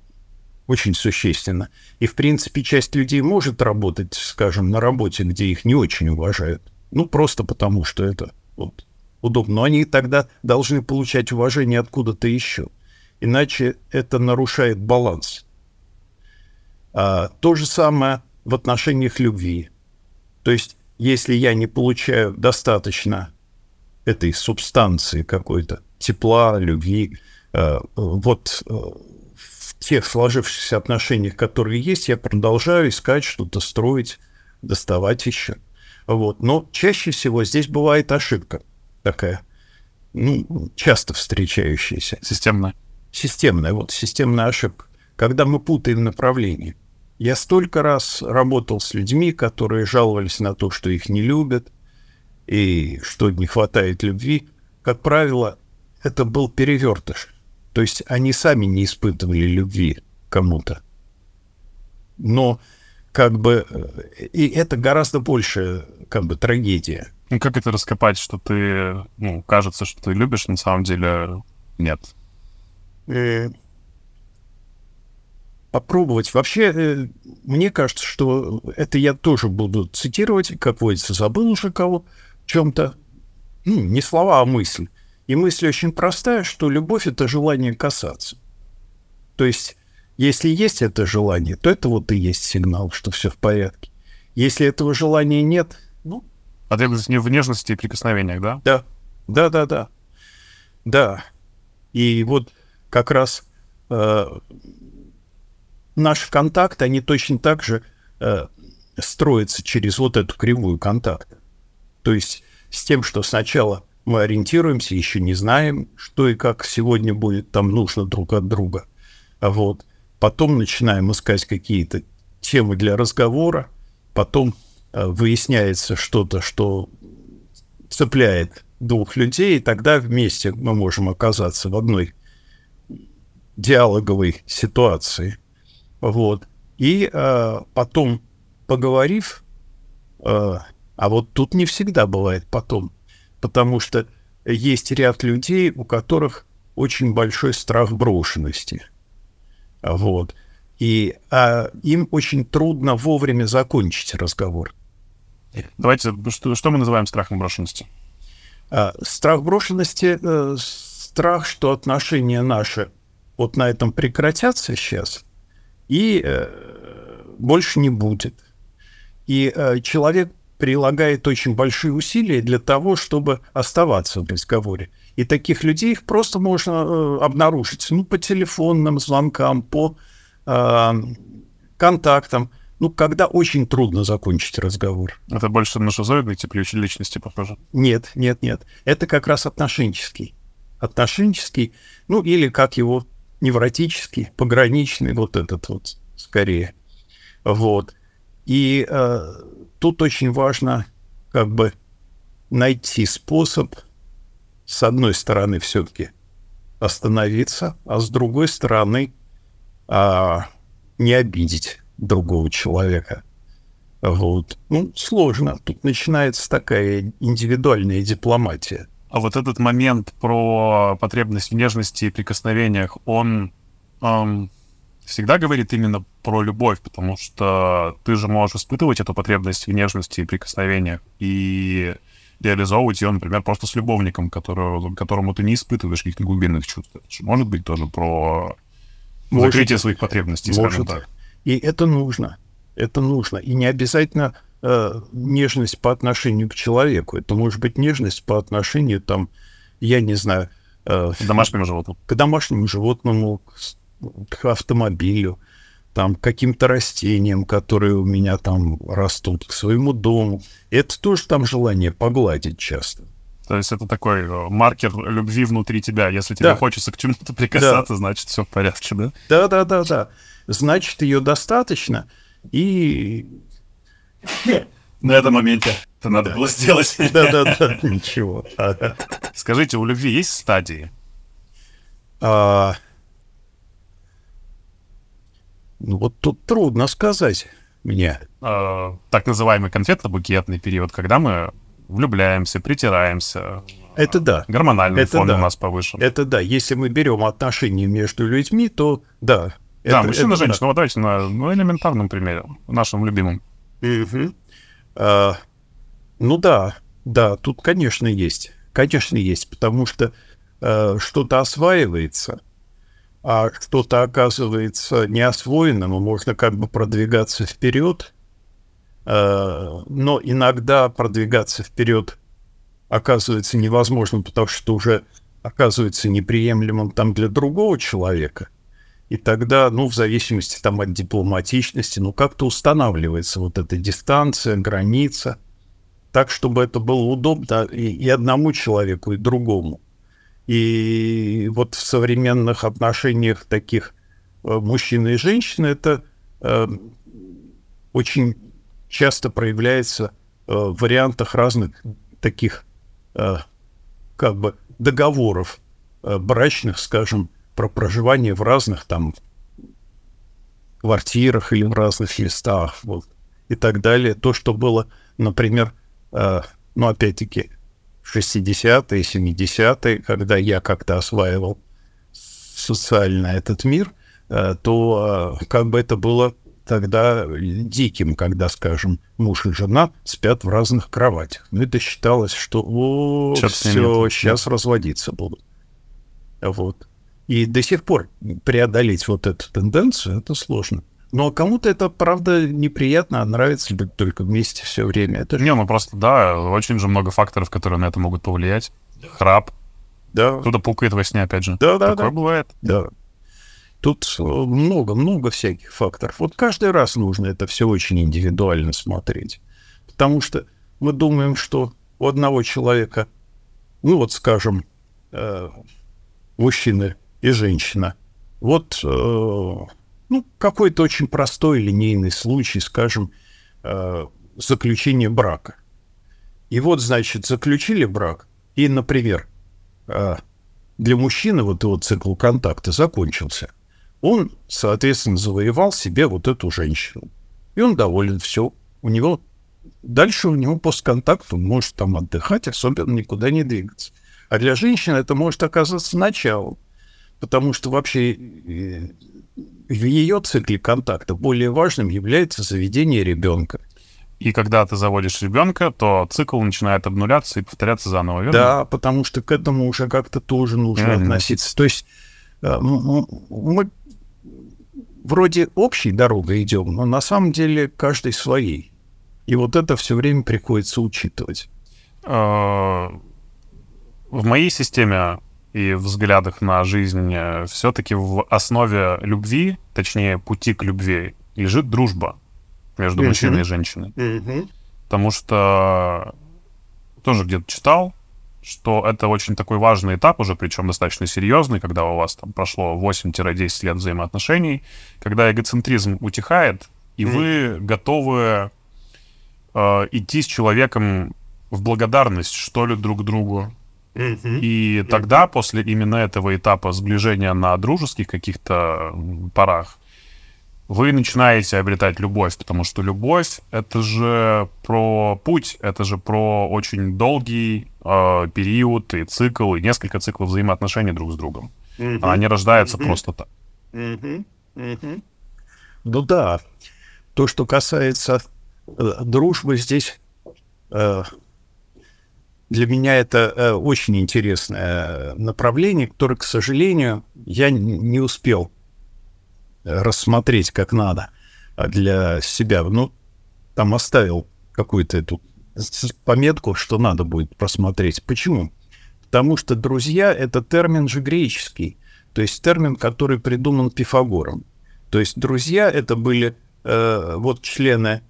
очень существенно. И, в принципе, часть людей может работать, скажем, на работе, где их не очень уважают. Ну, просто потому, что это вот, удобно. Но они тогда должны получать уважение откуда-то еще. Иначе это нарушает баланс. А, то же самое в отношениях любви. То есть, если я не получаю достаточно этой субстанции какой-то, тепла, любви, э, вот э, тех сложившихся отношениях, которые есть, я продолжаю искать что-то, строить, доставать еще. Вот. Но чаще всего здесь бывает ошибка такая, ну, часто встречающаяся. Системная. Системная, вот, системная ошибка. Когда мы путаем направление. Я столько раз работал с людьми, которые жаловались на то, что их не любят и что не хватает любви. Как правило, это был перевертыш. То есть они сами не испытывали любви кому-то. Но как бы э, и это гораздо больше как бы трагедия. Ну как это раскопать, что ты, ну, кажется, что ты любишь, на самом деле нет? Э, попробовать. Вообще, э, мне кажется, что это я тоже буду цитировать, как водится, забыл уже кого, в чем-то. Ну, не слова, а мысль. И мысль очень простая, что любовь — это желание касаться. То есть, если есть это желание, то это вот и есть сигнал, что все в порядке. Если этого желания нет, ну... Потребность не в нежности и прикосновениях, да? Да, да, да, да. Да. И вот как раз э, наши контакты, они точно так же э, строятся через вот эту кривую контакта. То есть с тем, что сначала мы ориентируемся, еще не знаем, что и как сегодня будет там нужно друг от друга. Вот потом начинаем искать какие-то темы для разговора, потом э, выясняется что-то, что цепляет двух людей, и тогда вместе мы можем оказаться в одной диалоговой ситуации. Вот. И э, потом, поговорив, э, а вот тут не всегда бывает потом, потому что есть ряд людей, у которых очень большой страх брошенности. Вот. И а, им очень трудно вовремя закончить разговор. Давайте, что, что мы называем страхом брошенности? А, страх брошенности э, страх, что отношения наши вот на этом прекратятся сейчас – и э, больше не будет. И э, человек прилагает очень большие усилия для того, чтобы оставаться в разговоре. И таких людей их просто можно э, обнаружить ну, по телефонным звонкам, по э, контактам, ну, когда очень трудно закончить разговор. Это больше на шизоидный тип личности похоже? Нет, нет, нет. Это как раз отношенческий. Отношенческий, ну, или как его невротический, пограничный, вот этот вот скорее. Вот. И э, тут очень важно как бы найти способ, с одной стороны, все-таки остановиться, а с другой стороны, э, не обидеть другого человека. Вот. Ну, сложно. Тут начинается такая индивидуальная дипломатия. А вот этот момент про потребность в нежности и прикосновениях, он эм, всегда говорит именно про любовь, потому что ты же можешь испытывать эту потребность в нежности и прикосновениях и реализовывать ее, например, просто с любовником, которого, которому ты не испытываешь каких-то глубинных чувств. Это же может быть тоже про может, закрытие своих потребностей, может. скажем так. И это нужно. Это нужно. И не обязательно э, нежность по отношению к человеку. Это может быть нежность по отношению, там, я не знаю... Э, к домашнему животному. К домашнему животному, к автомобилю. там, к каким-то растениям, которые у меня там растут, к своему дому. Это тоже там желание погладить часто. То есть это такой э, маркер любви внутри тебя. Если тебе Да. хочется к чему-то прикасаться, значит, все в порядке, да? Да, да, да, да. Значит, ее достаточно. И На этом моменте это надо было сделать. да, да, да, ничего. Скажите, у любви есть стадии? А, вот тут трудно сказать мне. Э, так называемый конфетно-букетный период, когда мы влюбляемся, притираемся, Это да. гормональный Это фон да. у нас повышен. Это да. Если мы берем отношения между людьми, то да. да, Это- мужчина, это да. женщина. Вот давайте на ну, элементарном примере, нашем любимом. А, ну да, да, тут, конечно, есть. Конечно, есть, потому что э, что-то осваивается, а что-то оказывается неосвоенным, и можно как бы продвигаться вперед. Э, но иногда продвигаться вперед оказывается невозможным, потому что уже оказывается неприемлемым там для другого человека. И тогда, ну, в зависимости там от дипломатичности, ну, как-то устанавливается вот эта дистанция, граница, так, чтобы это было удобно и, и одному человеку, и другому. И вот в современных отношениях таких э, мужчины и женщины это э, очень часто проявляется э, в вариантах разных таких э, как бы договоров э, брачных, скажем, про проживание в разных там квартирах или в разных местах, вот, и так далее. То, что было, например, э, ну, опять-таки, в 60-е, 70-е, когда я как-то осваивал социально этот мир, э, то э, как бы это было тогда диким, когда, скажем, муж и жена спят в разных кроватях. Ну, это считалось, что о, Чёрт с ним все, нет. сейчас разводиться будут. Вот. И до сих пор преодолеть вот эту тенденцию, это сложно. Но кому-то это, правда, неприятно, а нравится быть только вместе все время. Это Не, ну просто, да, очень же много факторов, которые на это могут повлиять. Храп, Да, кто-то пукает во сне, опять же. да, да, Такое да. бывает. Да. Тут э, много-много всяких факторов. Вот каждый раз нужно это все очень индивидуально смотреть. Потому что мы думаем, что у одного человека, ну вот скажем, э, мужчина и женщина, вот э, ну, какой-то очень простой линейный случай, скажем, э, заключение брака. И вот, значит, заключили брак, и, например, э, для мужчины вот его цикл контакта закончился. Он, соответственно, завоевал себе вот эту женщину. И он доволен, все. У него дальше у него постконтакт, он может там отдыхать, особенно никуда не двигаться. А для женщины это может оказаться началом. Потому что вообще э, в ее цикле контакта более важным является заведение ребенка. И когда ты заводишь ребенка, то цикл начинает обнуляться и повторяться заново, верно? Да, потому что к этому уже как-то тоже нужно Мгм. относиться. То есть э, мы вроде общей дорогой идем, но на самом деле каждый своей. И вот это все время приходится учитывать. Э, В моей системе и взглядах на жизнь все-таки в основе любви, точнее пути к любви, лежит дружба между Мгм. мужчиной и женщиной. Потому что тоже где-то читал, что это очень такой важный этап уже, причем достаточно серьезный, когда у вас там прошло 8-10 лет взаимоотношений, когда эгоцентризм утихает, и вы готовы э, идти с человеком в благодарность, что ли, друг другу. И тогда, после именно этого этапа сближения на дружеских каких-то парах, вы начинаете обретать любовь, потому что любовь — это же про путь, это же про очень долгий э, период и цикл, и несколько циклов взаимоотношений друг с другом. Она не рождается просто так. Ну да, то, что касается э, дружбы здесь, э, для меня это э, очень интересное направление, которое, к сожалению, я не успел э, рассмотреть как надо а для себя. Ну, там оставил какую-то эту пометку, что надо будет просмотреть. Почему? Потому что друзья — это термин же греческий, то есть термин, который придуман Пифагором. То есть друзья это были э, вот члены,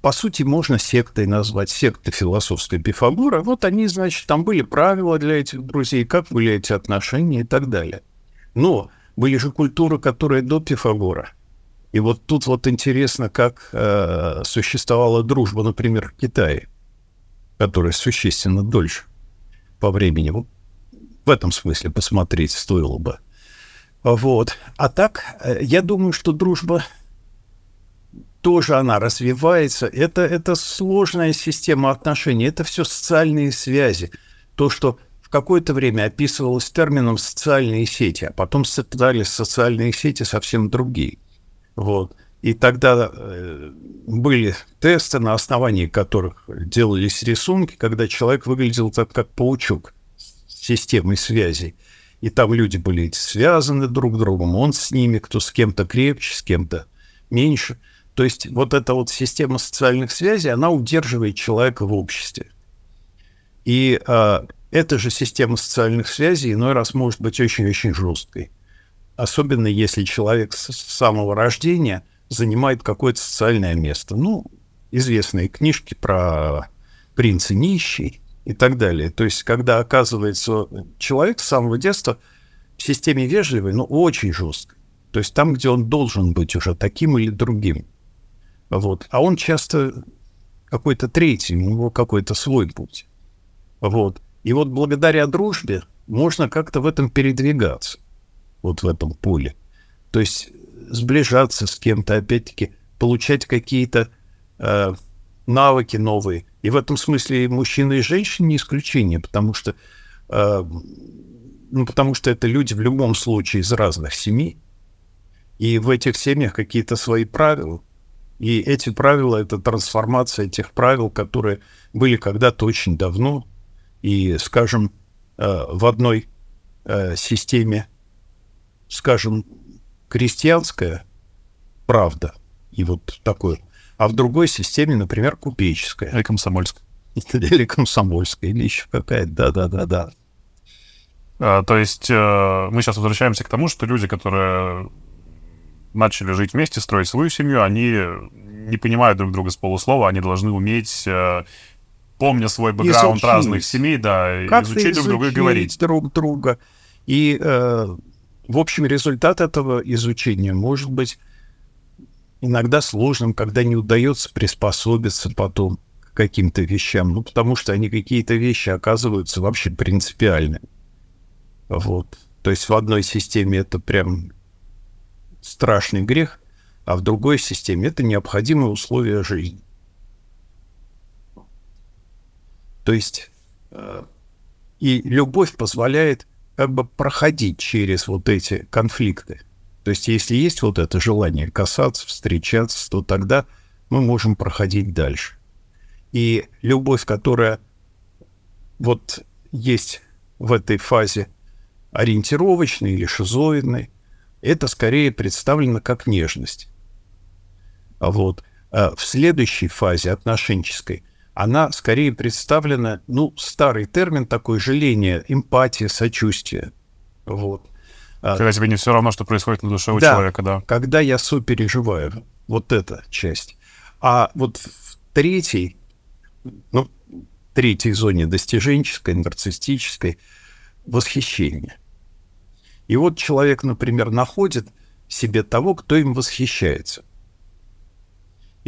по сути, можно сектой назвать, секты философской Пифагора. Вот они, значит, там были правила для этих друзей, как были эти отношения и так далее. Но были же культуры, которые до Пифагора. И вот тут вот интересно, как э, существовала дружба, например, в Китае, которая существенно дольше по времени. В этом смысле посмотреть стоило бы. Вот. А так, э, я думаю, что дружба тоже она развивается. Это, это сложная система отношений, это все социальные связи. То, что в какое-то время описывалось термином социальные сети, а потом стали социальные сети совсем другие. Вот. И тогда э, были тесты, на основании которых делались рисунки, когда человек выглядел так, как паучок с системой связей. И там люди были связаны друг с другом, он с ними, кто с кем-то крепче, с кем-то меньше. То есть вот эта вот система социальных связей, она удерживает человека в обществе. И э, эта же система социальных связей иной раз может быть очень-очень жесткой. Особенно если человек с самого рождения – занимает какое-то социальное место. Ну, известные книжки про принца нищий и так далее. То есть, когда оказывается человек с самого детства в системе вежливой, но очень жестко. То есть там, где он должен быть уже таким или другим. Вот. А он часто какой-то третий, у него какой-то свой путь. Вот. И вот благодаря дружбе можно как-то в этом передвигаться, вот в этом поле. То есть сближаться с кем-то, опять-таки, получать какие-то э, навыки новые. И в этом смысле мужчины и женщины не исключение, потому что, э, ну, потому что это люди в любом случае из разных семей. И в этих семьях какие-то свои правила. И эти правила — это трансформация этих правил, которые были когда-то очень давно. И, скажем, э, в одной э, системе, скажем, крестьянская правда и вот такое, а в другой системе, например, купеческая. Или комсомольская. Или комсомольская, или еще какая-то, да-да-да-да. А, то есть э, мы сейчас возвращаемся к тому, что люди, которые начали жить вместе, строить свою семью, они не понимают друг друга с полуслова, они должны уметь, э, помня свой бэкграунд разных семей, да, как изучить друг друга и говорить. друг друга. И э, в общем, результат этого изучения может быть иногда сложным, когда не удается приспособиться потом к каким-то вещам, ну, потому что они какие-то вещи оказываются вообще принципиальны. Вот. То есть в одной системе это прям страшный грех, а в другой системе это необходимые условия жизни. То есть э, и любовь позволяет как бы проходить через вот эти конфликты. То есть если есть вот это желание касаться, встречаться, то тогда мы можем проходить дальше. И любовь, которая вот есть в этой фазе ориентировочной или шизоидной, это скорее представлено как нежность. А вот а в следующей фазе отношенческой она скорее представлена, ну, старый термин такой, жаление, эмпатия, сочувствие. Вот. А когда тебе не все равно, что происходит на душе у да, человека, да. когда я сопереживаю, вот эта часть. А вот в третьей, ну, третьей зоне достиженческой, нарциссической, восхищение. И вот человек, например, находит себе того, кто им восхищается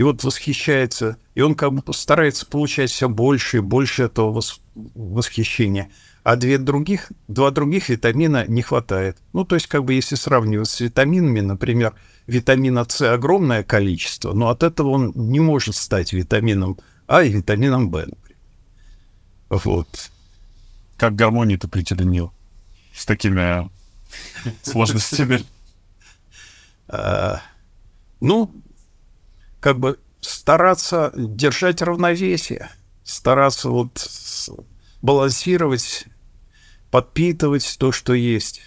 и вот восхищается, и он как бы старается получать все больше и больше этого вос восхищения. А две других, два других витамина не хватает. Ну, то есть, как бы, если сравнивать с витаминами, например, витамина С огромное количество, но от этого он не может стать витамином А и витамином В. Вот. Как гармонию ты прийти, Данил? С такими сложностями? А, ну, как бы стараться держать равновесие, стараться вот балансировать, подпитывать то, что есть.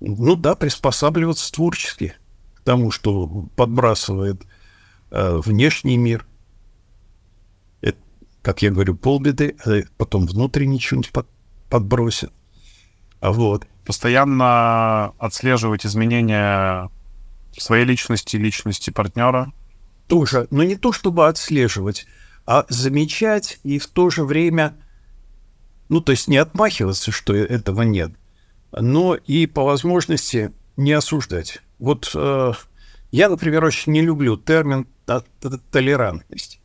Ну да, приспосабливаться творчески к тому, что подбрасывает э, внешний мир. Это, как я говорю, полбеды, а потом внутренний что-нибудь под, подбросит. А вот. Постоянно отслеживать изменения своей личности, личности партнера. Тоже, но не то чтобы отслеживать, а замечать и в то же время, ну, то есть не отмахиваться, что этого нет, но и по возможности не осуждать. Вот э, я, например, очень не люблю термин толерантность,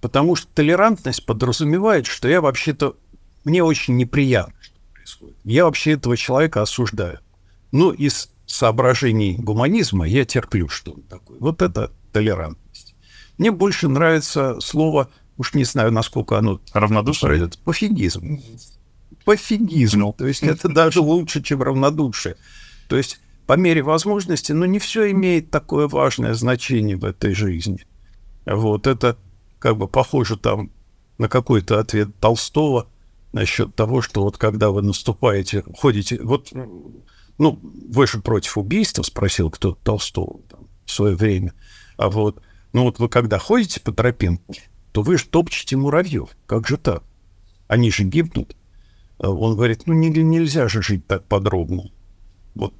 потому что толерантность подразумевает, что я вообще-то мне очень неприятно, происходит. Я вообще этого человека осуждаю. Ну, из соображений гуманизма я терплю, что он такой. Вот это толерантность. Мне больше нравится слово, уж не знаю, насколько оно... Равнодушие? Пофигизм. Пофигизм. То есть это даже лучше, чем равнодушие. То есть по мере возможности, но не все имеет такое важное значение в этой жизни. Вот это как бы похоже там на какой-то ответ Толстого – насчет того, что вот когда вы наступаете, ходите, вот, ну, вы же против убийства, спросил кто-то Толстого там, в свое время, а вот, ну вот вы когда ходите по тропинке, то вы же топчете муравьев, как же так? Они же гибнут. А он говорит, ну не, нельзя же жить так подробно. Вот.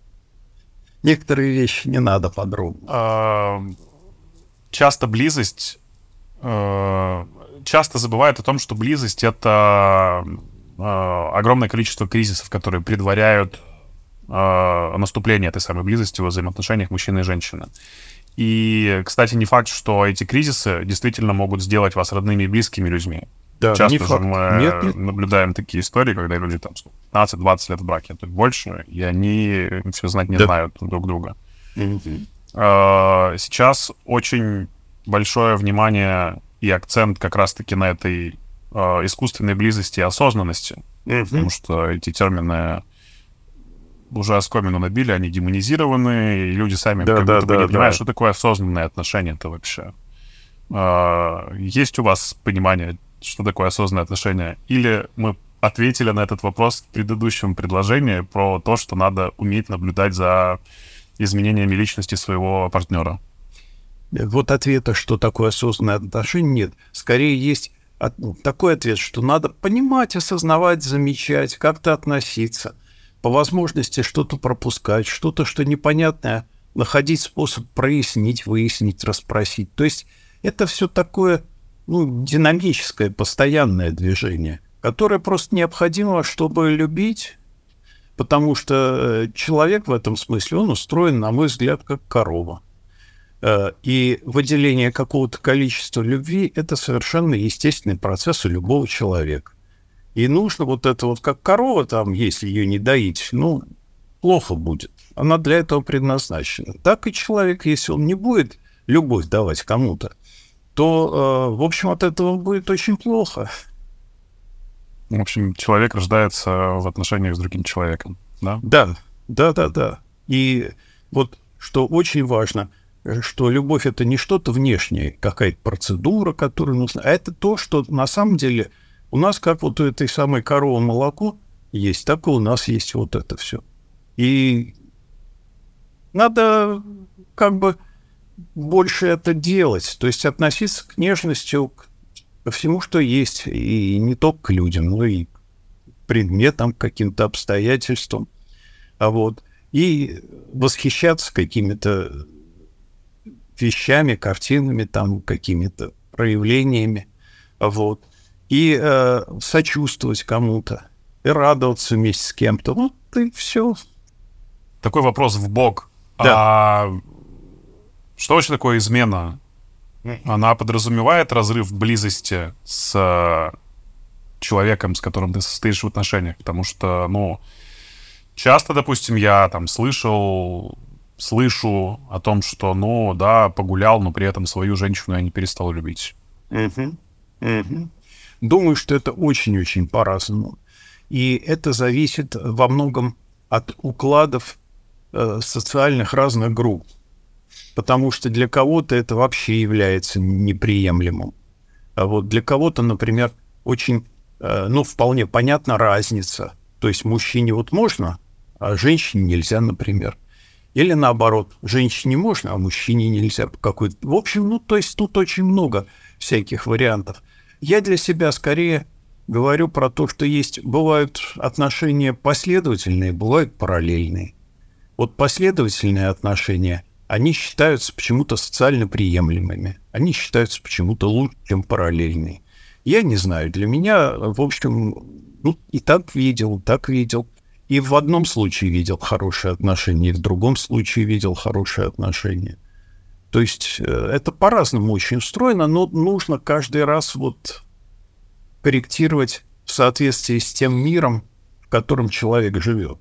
Некоторые вещи не надо подробно. А, часто близость а, часто забывают о том, что близость — это э, огромное количество кризисов, которые предваряют э, наступление этой самой близости в взаимоотношениях мужчины и женщины. И, кстати, не факт, что эти кризисы действительно могут сделать вас родными и близкими людьми. Да, Часто же факт. мы нет, нет. наблюдаем такие истории, когда люди там 15-20 лет в браке, а то больше, и они все знать не да. знают друг друга. Mm-hmm. Сейчас очень большое внимание и акцент как раз-таки на этой э, искусственной близости и осознанности. Mm-hmm. Потому что эти термины уже оскомину набили, они демонизированы, и люди сами да, как да, будто да, бы не да. понимают, что такое осознанное отношение это вообще. Э, есть у вас понимание, что такое осознанное отношение? Или мы ответили на этот вопрос в предыдущем предложении про то, что надо уметь наблюдать за изменениями личности своего партнера? Вот ответа, что такое осознанное отношение, нет. Скорее есть ну, такой ответ, что надо понимать, осознавать, замечать, как-то относиться, по возможности что-то пропускать, что-то, что непонятное, находить способ прояснить, выяснить, расспросить. То есть это все такое ну, динамическое, постоянное движение, которое просто необходимо, чтобы любить, потому что э, человек в этом смысле, он устроен, на мой взгляд, как корова. Э, и выделение какого-то количества любви – это совершенно естественный процесс у любого человека. И нужно вот это вот, как корова там, если ее не доить, ну, плохо будет. Она для этого предназначена. Так и человек, если он не будет любовь давать кому-то, то, э, в общем, от этого будет очень плохо. В общем, человек рождается в отношениях с другим человеком, да? Да, да, да, да. И вот что очень важно – что любовь это не что-то внешнее, какая-то процедура, которая нужна, а это то, что на самом деле у нас, как вот у этой самой коровы молоко есть, так и у нас есть вот это все. И надо как бы больше это делать, то есть относиться к нежностью к, всему, что есть, и не только к людям, но и к предметам, к каким-то обстоятельствам, а вот, и восхищаться какими-то вещами, картинами, там, какими-то проявлениями, вот, и э, сочувствовать кому-то, и радоваться вместе с кем-то. Вот и все. Такой вопрос в бок. Да. А что вообще такое измена? Она подразумевает разрыв близости с человеком, с которым ты состоишь в отношениях, потому что, ну, часто, допустим, я там слышал слышу о том, что, ну, да, погулял, но при этом свою женщину я не перестал любить. Угу. Угу. Думаю, что это очень-очень по-разному. И это зависит во многом от укладов э, социальных разных групп. Потому что для кого-то это вообще является неприемлемым. А вот для кого-то, например, очень, э, ну, вполне понятна разница. То есть мужчине вот можно, а женщине нельзя, например. Или наоборот, женщине можно, а мужчине нельзя. Какой в общем, ну, то есть тут очень много всяких вариантов. Я для себя скорее говорю про то, что есть, бывают отношения последовательные, бывают параллельные. Вот последовательные отношения, они считаются почему-то социально приемлемыми, они считаются почему-то лучше, чем параллельные. Я не знаю, для меня, в общем, ну, и так видел, так видел. И в одном случае видел хорошие отношения, и в другом случае видел хорошие отношения. То есть э, это по-разному очень устроено, но нужно каждый раз вот корректировать в соответствии с тем миром, в котором человек живет.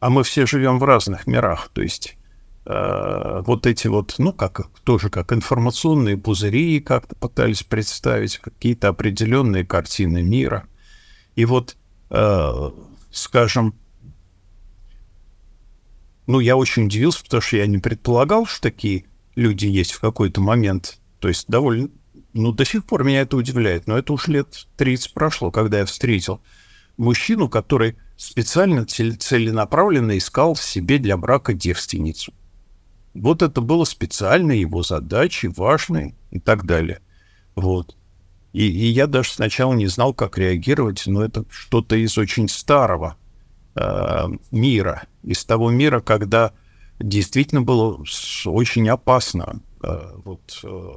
А мы все живем в разных мирах, то есть э, вот эти вот, ну, как тоже как информационные пузыри как-то пытались представить, какие-то определенные картины мира. И вот, э, скажем, ну, я очень удивился, потому что я не предполагал, что такие люди есть в какой-то момент. То есть довольно... Ну, до сих пор меня это удивляет, но это уж лет 30 прошло, когда я встретил мужчину, который специально целенаправленно искал себе для брака девственницу. Вот это было специально его задачей, важной и так далее. Вот. И, и я даже сначала не знал, как реагировать, но это что-то из очень старого э, мира, из того мира, когда действительно было очень опасно э, вот, э,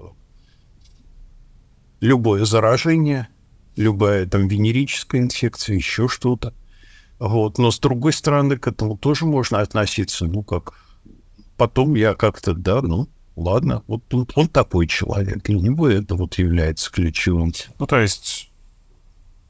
любое заражение, любая там венерическая инфекция, еще что-то. Вот. Но с другой стороны, к этому тоже можно относиться, ну как, потом я как-то, да, ну, ладно, вот он, он такой человек, для него это вот является ключевым. Ну, то есть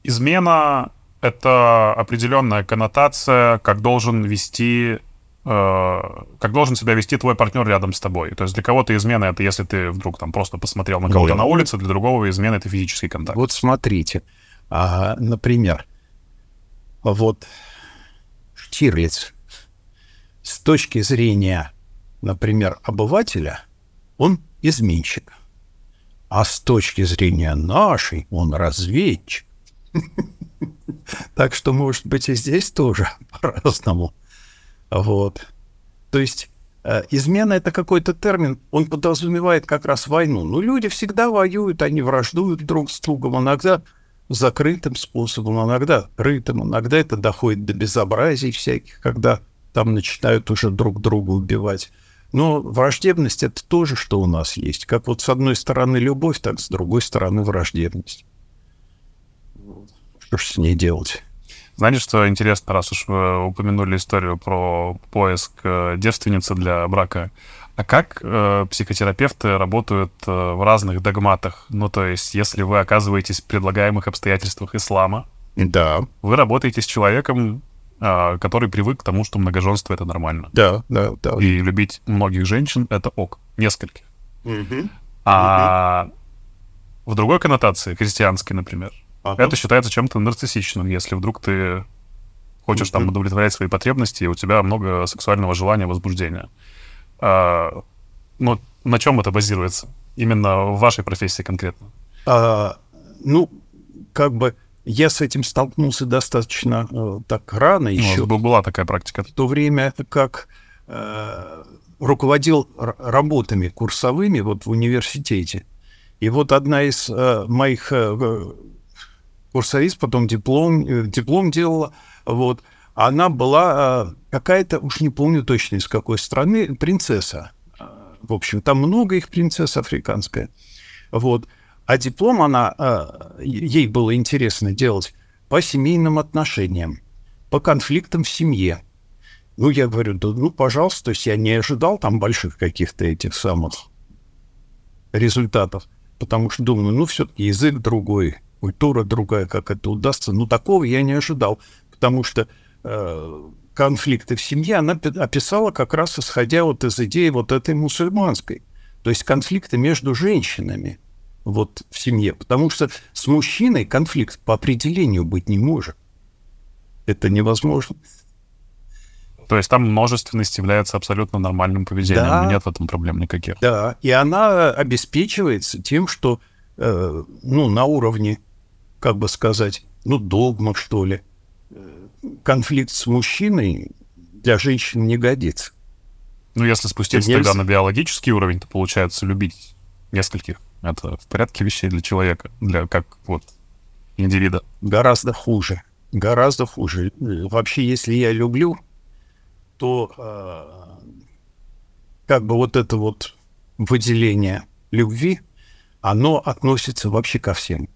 измена — это определенная коннотация, как должен вести э, как должен себя вести твой партнер рядом с тобой. То есть для кого-то измена это если ты вдруг там просто посмотрел на кого-то на улице, для другого измена это физический контакт. Вот смотрите, а, например, вот Штирлиц с точки зрения, например, обывателя — он изменщик. А с точки зрения нашей, он разведчик. Так что, может быть, и здесь тоже по-разному. Вот. То есть э, измена — это какой-то термин, он подразумевает как раз войну. Ну, люди всегда воюют, они враждуют друг с другом, иногда закрытым способом, иногда открытым, иногда это доходит до безобразий всяких, когда там начинают уже друг друга убивать. Но враждебность — это тоже, что у нас есть. Как вот с одной стороны любовь, так с другой стороны враждебность. Что ж с ней делать? Знаете, что интересно, раз уж вы упомянули историю про поиск э, девственницы для брака, а как э, психотерапевты работают э, в разных догматах? Ну, то есть, если вы оказываетесь в предлагаемых обстоятельствах ислама, да. вы работаете с человеком, который привык к тому, что многоженство это нормально. Да, да, да. И любить многих женщин это ок, нескольких. Угу. А угу. в другой коннотации, христианской, например, ага. это считается чем-то нарциссичным, если вдруг ты хочешь угу. там удовлетворять свои потребности, и у тебя много сексуального желания, возбуждения. А, ну, на чем это базируется? Именно в вашей профессии конкретно? А, ну, как бы я с этим столкнулся достаточно э, так рано еще. Ну, была такая практика. В то время как э, руководил работами курсовыми вот в университете. И вот одна из э, моих э, курсовиц потом диплом, э, диплом делала, вот, она была э, какая-то, уж не помню точно из какой страны, принцесса. В общем, там много их принцесс африканская. Вот. А диплом она, а, ей было интересно делать по семейным отношениям, по конфликтам в семье. Ну, я говорю, да, ну, пожалуйста, то есть я не ожидал там больших каких-то этих самых результатов, потому что думаю, ну, все-таки язык другой, культура другая, как это удастся. Ну, такого я не ожидал, потому что э, конфликты в семье она описала как раз исходя вот из идеи вот этой мусульманской. То есть конфликты между женщинами – вот в семье. Потому что с мужчиной конфликт по определению быть не может. Это невозможно. То есть там множественность является абсолютно нормальным поведением, да, нет в этом проблем никаких. Да, и она обеспечивается тем, что э, ну, на уровне, как бы сказать, ну, догма, что ли, конфликт с мужчиной для женщин не годится. Ну, если спуститься тогда на биологический уровень, то получается любить нескольких это в порядке вещей для человека, для как вот индивида? Гораздо хуже. Гораздо хуже. Вообще, если я люблю, то э, как бы вот это вот выделение любви, оно относится вообще ко всем.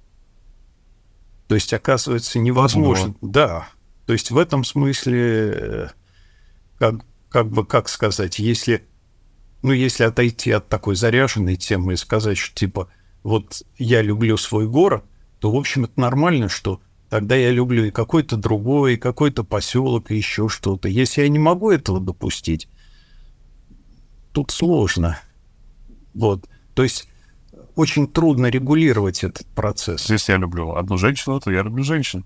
То есть, оказывается, невозможно. Вот. Да. То есть в этом смысле, э, как, как бы, как сказать, если, ну, если отойти от такой заряженной темы и сказать, что типа, вот я люблю свой город, то, в общем, это нормально, что тогда я люблю и какой-то другой, и какой-то поселок, и еще что-то. Если я не могу этого допустить, тут сложно. Вот. То есть очень трудно регулировать этот процесс. Если я люблю одну женщину, то я люблю женщин.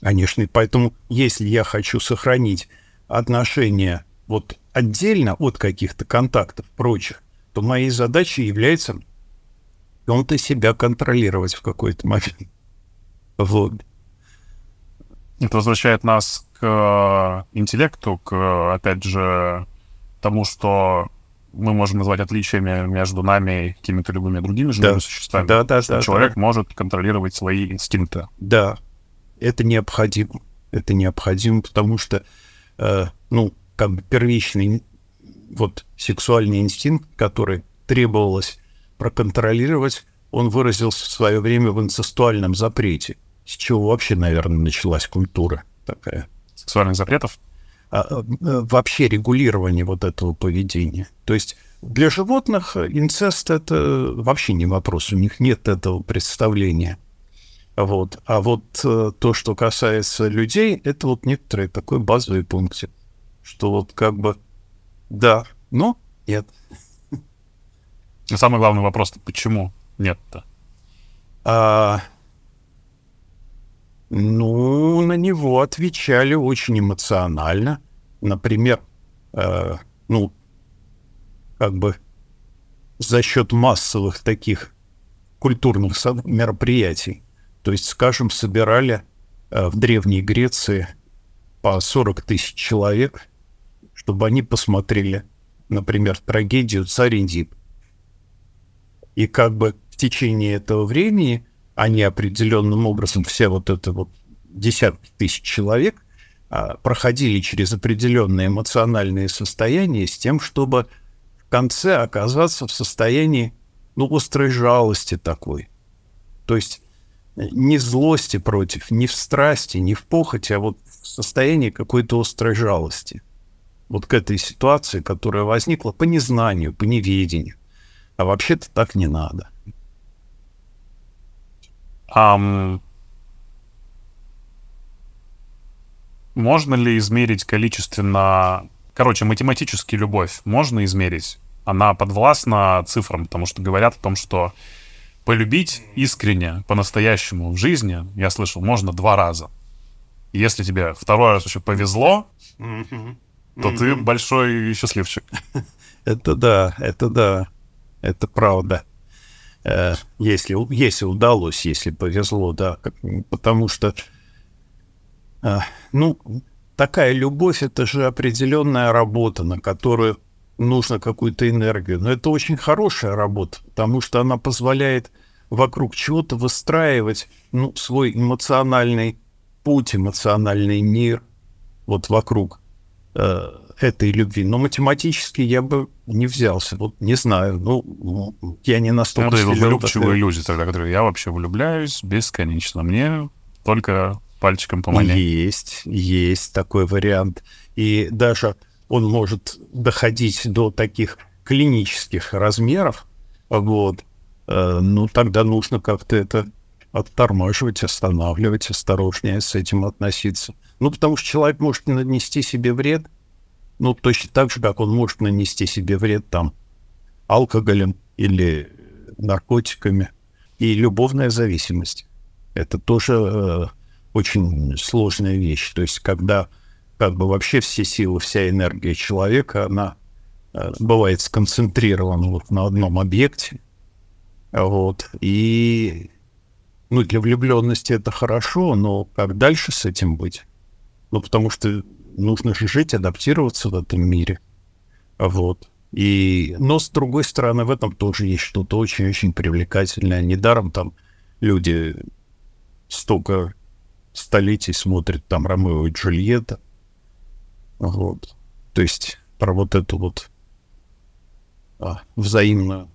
Конечно, и поэтому, если я хочу сохранить отношения вот отдельно от каких-то контактов прочих, то моей задачей является он-то себя контролировать в какой-то момент. Вот. Это возвращает нас к э, интеллекту, к, опять же, тому, что мы можем назвать отличиями между нами и какими-то любыми другими живыми да. существами. Да, да, что да. Человек да. может контролировать свои инстинкты. Да, это необходимо. Это необходимо, потому что, э, ну, как бы первичный вот сексуальный инстинкт, который требовалось проконтролировать, он выразился в свое время в инцестуальном запрете, с чего вообще, наверное, началась культура такая. Сексуальных запретов? А, а, вообще регулирование вот этого поведения. То есть для животных инцест — это вообще не вопрос, у них нет этого представления. Вот. А вот э, то, что касается людей, это вот некоторые такой базовый пункты, что вот как бы да, но нет. И самый главный вопрос — почему нет-то? А, ну, на него отвечали очень эмоционально. Например, э, ну, как бы за счет массовых таких культурных мероприятий. То есть, скажем, собирали э, в Древней Греции по 40 тысяч человек, чтобы они посмотрели, например, трагедию «Царь Индип». И как бы в течение этого времени они определенным образом, все вот это вот десятки тысяч человек, а, проходили через определенные эмоциональные состояния с тем, чтобы в конце оказаться в состоянии ну, острой жалости такой. То есть не в злости против, не в страсти, не в похоти, а вот в состоянии какой-то острой жалости. Вот к этой ситуации, которая возникла по незнанию, по неведению. А вообще-то так не надо. Um, можно ли измерить количественно... Короче, математически любовь можно измерить? Она подвластна цифрам, потому что говорят о том, что полюбить искренне, по-настоящему в жизни, я слышал, можно два раза. Если тебе второй раз еще повезло, то ты большой счастливчик. Это да, это да, это правда. Э, если, если удалось, если повезло, да, потому что, э, ну, такая любовь, это же определенная работа, на которую нужно какую-то энергию. Но это очень хорошая работа, потому что она позволяет вокруг чего-то выстраивать ну, свой эмоциональный путь, эмоциональный мир вот вокруг э, этой любви. Но математически я бы не взялся. Вот не знаю. Ну, я не настолько... Ну, это влюбчивые люди тогда, которые я вообще влюбляюсь бесконечно. Мне только пальчиком помани. Есть, есть такой вариант. И даже он может доходить до таких клинических размеров, вот, э, ну, тогда нужно как-то это оттормаживать, останавливать, осторожнее с этим относиться. Ну, потому что человек может нанести себе вред, ну, точно так же, как он может нанести себе вред там алкоголем или наркотиками. И любовная зависимость. Это тоже э, очень сложная вещь. То есть, когда как бы вообще все силы, вся энергия человека, она э, бывает сконцентрирована вот на одном объекте. Вот. И ну, для влюбленности это хорошо, но как дальше с этим быть? Ну, потому что нужно же жить, адаптироваться в этом мире. Вот. И, но, с другой стороны, в этом тоже есть что-то очень-очень привлекательное. Недаром там люди столько столетий смотрит там Ромео и Джульетта. Вот. То есть про вот эту вот а, взаимную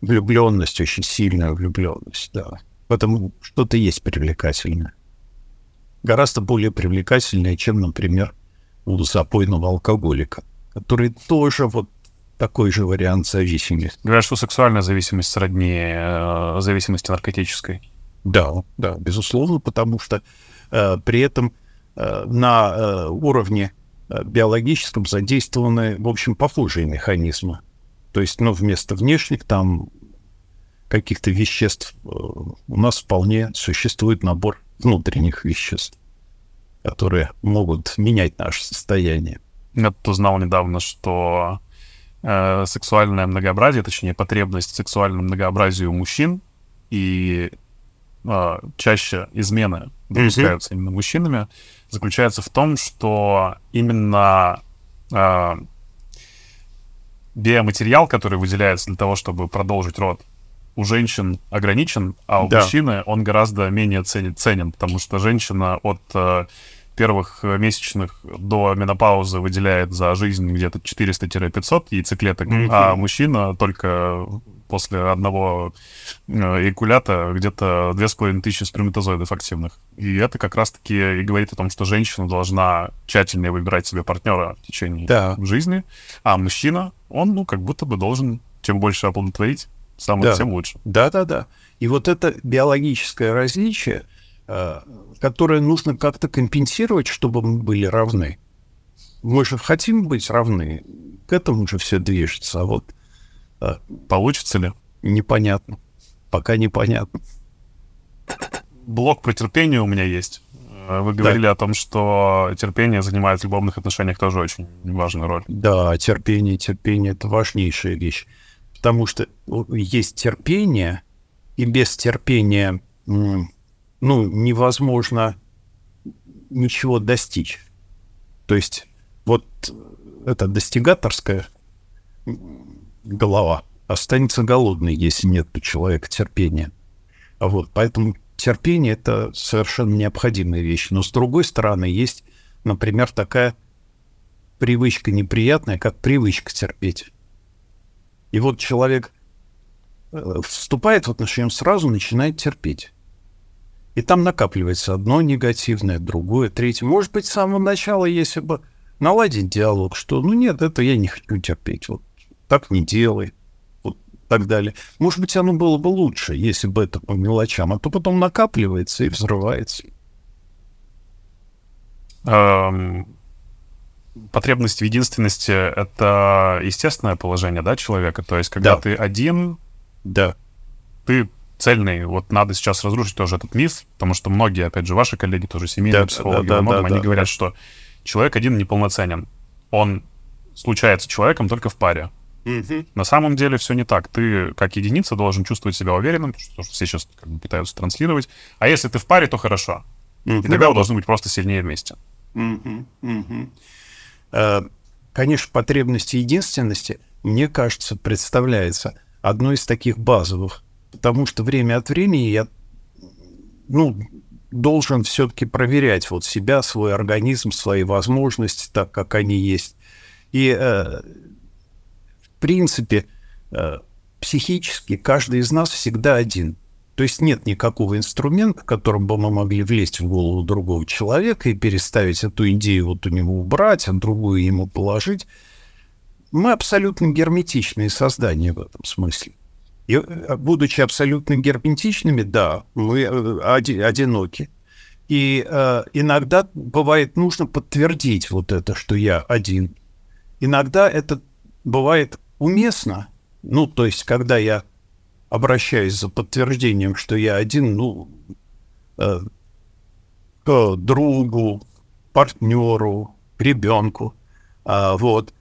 влюбленность, очень сильную влюбленность, да. В этом что-то есть привлекательное. Гораздо более привлекательное, чем, например, у запойного алкоголика, который тоже вот такой же вариант зависимости. Говорят, что сексуальная зависимость сродни э, зависимости наркотической. Да, да, безусловно, потому что э, при этом э, на э, уровне э, биологическом задействованы, в общем, похожие механизмы. То есть, ну, вместо внешних там каких-то веществ э, у нас вполне существует набор внутренних веществ, которые могут менять наше состояние. Я тут узнал недавно, что э, сексуальное многообразие, точнее, потребность в сексуальном многообразии у мужчин и э, чаще измены допускаются mm-hmm. именно мужчинами, заключается в том, что именно э, биоматериал, который выделяется для того, чтобы продолжить род, у женщин ограничен, а у да. мужчины он гораздо менее ценен, ценен, потому что женщина от э, первых месячных до менопаузы выделяет за жизнь где-то 400-500 яйцеклеток, mm-hmm. а мужчина только после одного э, эякулята где-то 2500 сперматозоидов активных. И это как раз-таки и говорит о том, что женщина должна тщательнее выбирать себе партнера в течение да. жизни, а мужчина, он, ну, как будто бы должен чем больше оплодотворить, самым да. тем лучше. Да-да-да. И вот это биологическое различие, э, которое нужно как-то компенсировать, чтобы мы были равны. Мы же хотим быть равны, к этому же все движется, а вот а, Получится ли? Непонятно. Пока непонятно. Блок про терпение у меня есть. Э, вы говорили да. о том, что терпение занимает в любовных отношениях тоже очень важную роль. Да, терпение, терпение — это важнейшая вещь. Потому что есть терпение, и без терпения ну, невозможно ничего достичь. То есть вот это достигаторское голова останется голодной, если нет у человека терпения. А вот, поэтому терпение — это совершенно необходимая вещь. Но, с другой стороны, есть, например, такая привычка неприятная, как привычка терпеть. И вот человек э, вступает в отношения, сразу начинает терпеть. И там накапливается одно негативное, другое, третье. Может быть, с самого начала, если бы наладить диалог, что, ну нет, это я не хочу терпеть. Вот так не делай, вот так далее. Может быть, оно было бы лучше, если бы это по мелочам, а то потом накапливается и взрывается. Потребность в единственности — это естественное положение, да, человека? То есть, когда да. ты один, да. ты цельный. Вот надо сейчас разрушить тоже этот миф, потому что многие, опять же, ваши коллеги, тоже семейные да, психологи, да, да, многом, да, они да, говорят, да. что человек один неполноценен. Он случается человеком только в паре. Mm-hmm. На самом деле все не так. Ты как единица должен чувствовать себя уверенным, что все сейчас как бы пытаются транслировать. А если ты в паре, то хорошо. Mm-hmm. И тогда вы должны быть просто сильнее вместе. Mm-hmm. Mm-hmm. Uh, конечно, потребность единственности, мне кажется, представляется одной из таких базовых. Потому что время от времени я ну, должен все-таки проверять вот себя, свой организм, свои возможности, так как они есть. И э, принципе, э, психически каждый из нас всегда один. То есть нет никакого инструмента, которым бы мы могли влезть в голову другого человека и переставить эту идею вот у него убрать, а другую ему положить. Мы абсолютно герметичные создания в этом смысле. И, э, будучи абсолютно герметичными, да, мы э, оди, одиноки. И э, иногда бывает нужно подтвердить вот это, что я один. Иногда это бывает уместно. Ну, то есть, когда я обращаюсь за подтверждением, что я один, ну, э, к другу, партнеру, ребенку, э, вот.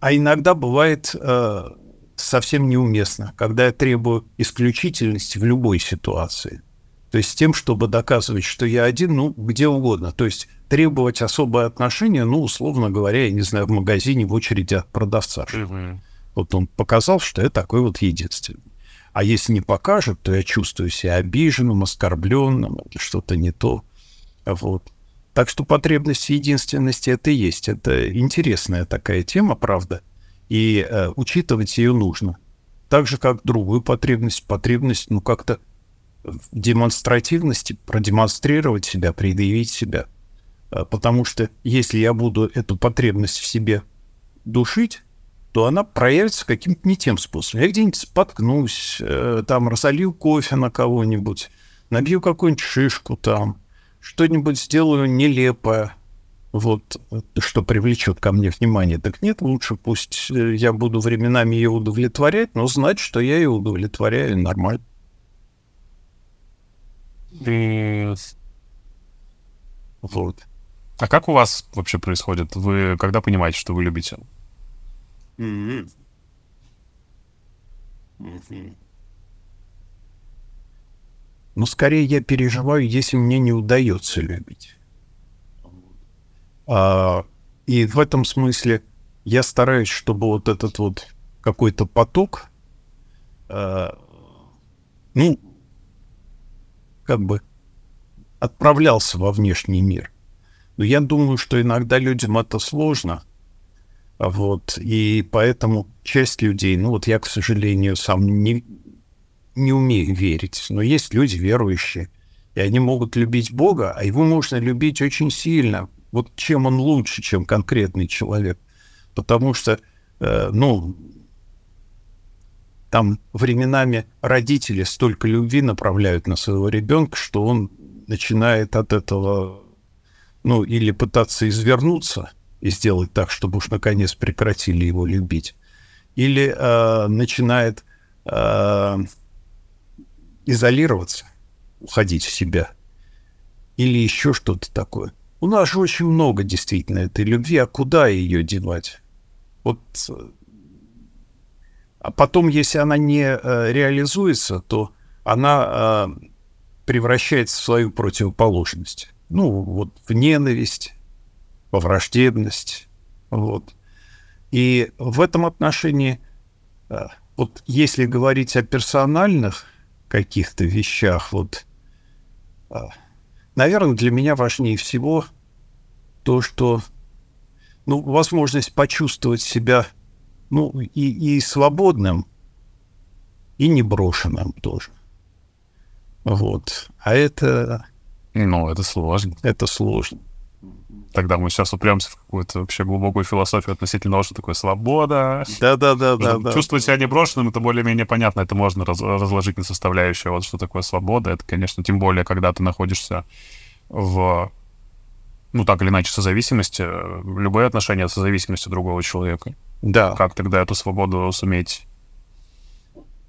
А иногда бывает э, совсем неуместно, когда я требую исключительности в любой ситуации. То есть с тем, чтобы доказывать, что я один, ну, где угодно. То есть требовать особое отношение, ну, условно говоря, я не знаю, в магазине в очереди от продавца. Mm-hmm. Вот он показал, что я такой вот единственный. А если не покажет, то я чувствую себя обиженным, оскорбленным, что-то не то. Вот. Так что потребность в единственности это и есть. Это интересная такая тема, правда. И э, учитывать ее нужно. Так же, как другую потребность. Потребность, ну, как-то в демонстративности продемонстрировать себя, предъявить себя. Э, потому что если я буду эту потребность в себе душить, то она проявится каким-то не тем способом. Я где-нибудь споткнусь, э, там разолью кофе на кого-нибудь, набью какую-нибудь шишку там, что-нибудь сделаю нелепое, вот, что привлечет ко мне внимание. Так нет, лучше пусть э, я буду временами ее удовлетворять, но знать, что я ее удовлетворяю, нормально. Вот. А как у вас вообще происходит? Вы когда понимаете, что вы любите? Mm-hmm. Но скорее я переживаю, если мне не удается любить. А, и в этом смысле я стараюсь, чтобы вот этот вот какой-то поток, а, ну, как бы отправлялся во внешний мир. Но я думаю, что иногда людям это сложно. Вот, и поэтому часть людей, ну вот я, к сожалению, сам не, не умею верить, но есть люди верующие, и они могут любить Бога, а его можно любить очень сильно. Вот чем он лучше, чем конкретный человек. Потому что, э, ну, там временами родители столько любви направляют на своего ребенка, что он начинает от этого, ну, или пытаться извернуться и сделать так, чтобы уж наконец прекратили его любить, или э, начинает э, изолироваться, уходить в себя, или еще что-то такое. У нас же очень много действительно этой любви, а куда ее девать? Вот а потом, если она не э, реализуется, то она э, превращается в свою противоположность. Ну, вот в ненависть, во враждебность. Вот. И в этом отношении, э, вот если говорить о персональных каких-то вещах. Вот, а, наверное, для меня важнее всего то, что, ну, возможность почувствовать себя, ну, и, и свободным, и неброшенным тоже. Вот. А это... Ну, это сложно. Это сложно тогда мы сейчас упремся в какую-то вообще глубокую философию относительно того, что такое свобода. Да-да-да. да. Чувствовать себя неброшенным, это более-менее понятно, это можно раз, разложить на составляющие. Вот что такое свобода, это, конечно, тем более, когда ты находишься в, ну, так или иначе, созависимости, любое отношение созависимости другого человека. Да. Как тогда эту свободу суметь?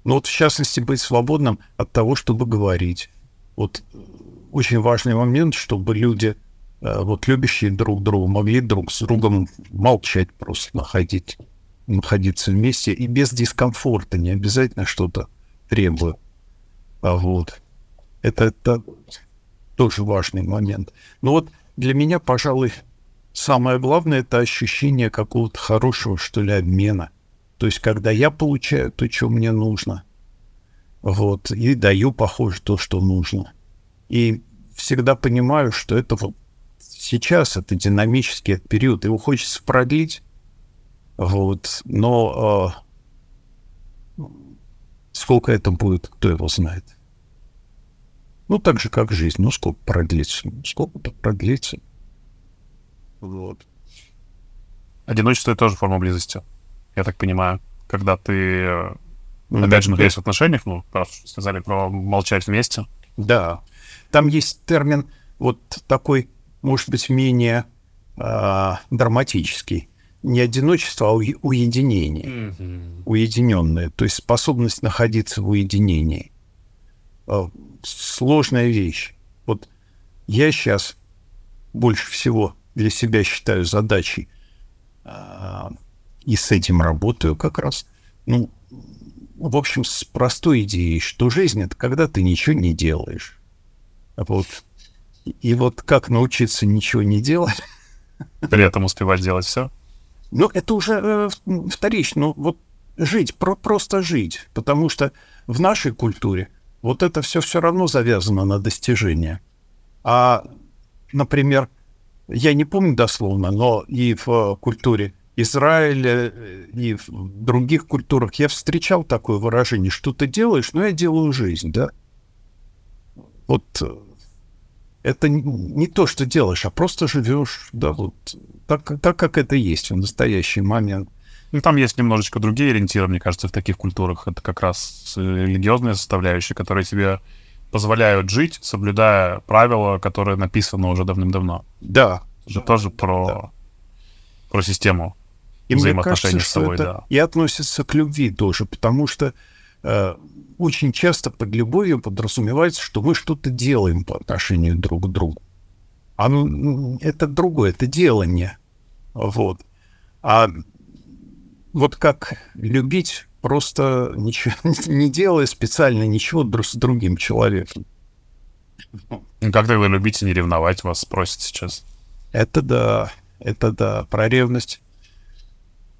Ну, вот, в частности, быть свободным от того, чтобы говорить. Вот очень важный момент, чтобы люди Э, вот любящие друг друга могли друг с другом молчать просто, находить, находиться вместе и без дискомфорта, не обязательно что-то требуя. А вот это, это тоже важный момент. Но вот для меня, пожалуй, самое главное это ощущение какого-то хорошего, что ли, обмена. То есть, когда я получаю то, что мне нужно, вот, и даю, похоже, то, что нужно. И всегда понимаю, что это вот сейчас это динамический период, его хочется продлить, вот, но э, сколько это будет, кто его знает. Ну, так же, как жизнь. Ну, сколько продлится? Сколько-то продлится. Вот. Одиночество — это тоже форма близости, я так понимаю. Когда ты, э, опять же, находишься в отношениях, ну, раз сказали про молчать вместе. Да. Там есть термин вот такой может быть, менее э, драматический. Не одиночество, а уединение. Mm-hmm. Уединенное. То есть способность находиться в уединении. Э, сложная вещь. Вот я сейчас больше всего для себя считаю задачей э, и с этим работаю как раз. Ну, в общем, с простой идеей, что жизнь — это когда ты ничего не делаешь. Вот и вот как научиться ничего не делать? При этом успевать делать все? Ну, это уже э, вторично. Ну, вот жить, про просто жить, потому что в нашей культуре вот это все все равно завязано на достижение. А, например, я не помню дословно, но и в культуре Израиля, и в других культурах я встречал такое выражение, что ты делаешь, но я делаю жизнь, да. Вот это не то, что делаешь, а просто живешь, да, вот так, так как это есть в настоящий момент. Ну, там есть немножечко другие ориентиры, мне кажется, в таких культурах. Это как раз религиозные составляющие, которые тебе позволяют жить, соблюдая правила, которые написаны уже давным-давно. Да. Это да, тоже про, да. про систему и взаимоотношений мне кажется, с тобой, это да. И относится к любви тоже, потому что э, очень часто под любовью подразумевается, что мы что-то делаем по отношению друг к другу. А ну, это другое, это делание. Вот. А вот как любить, просто ничего не делая специально ничего с другим человеком. Ну, как вы любите не ревновать, вас спросят сейчас. Это да, это да, про ревность.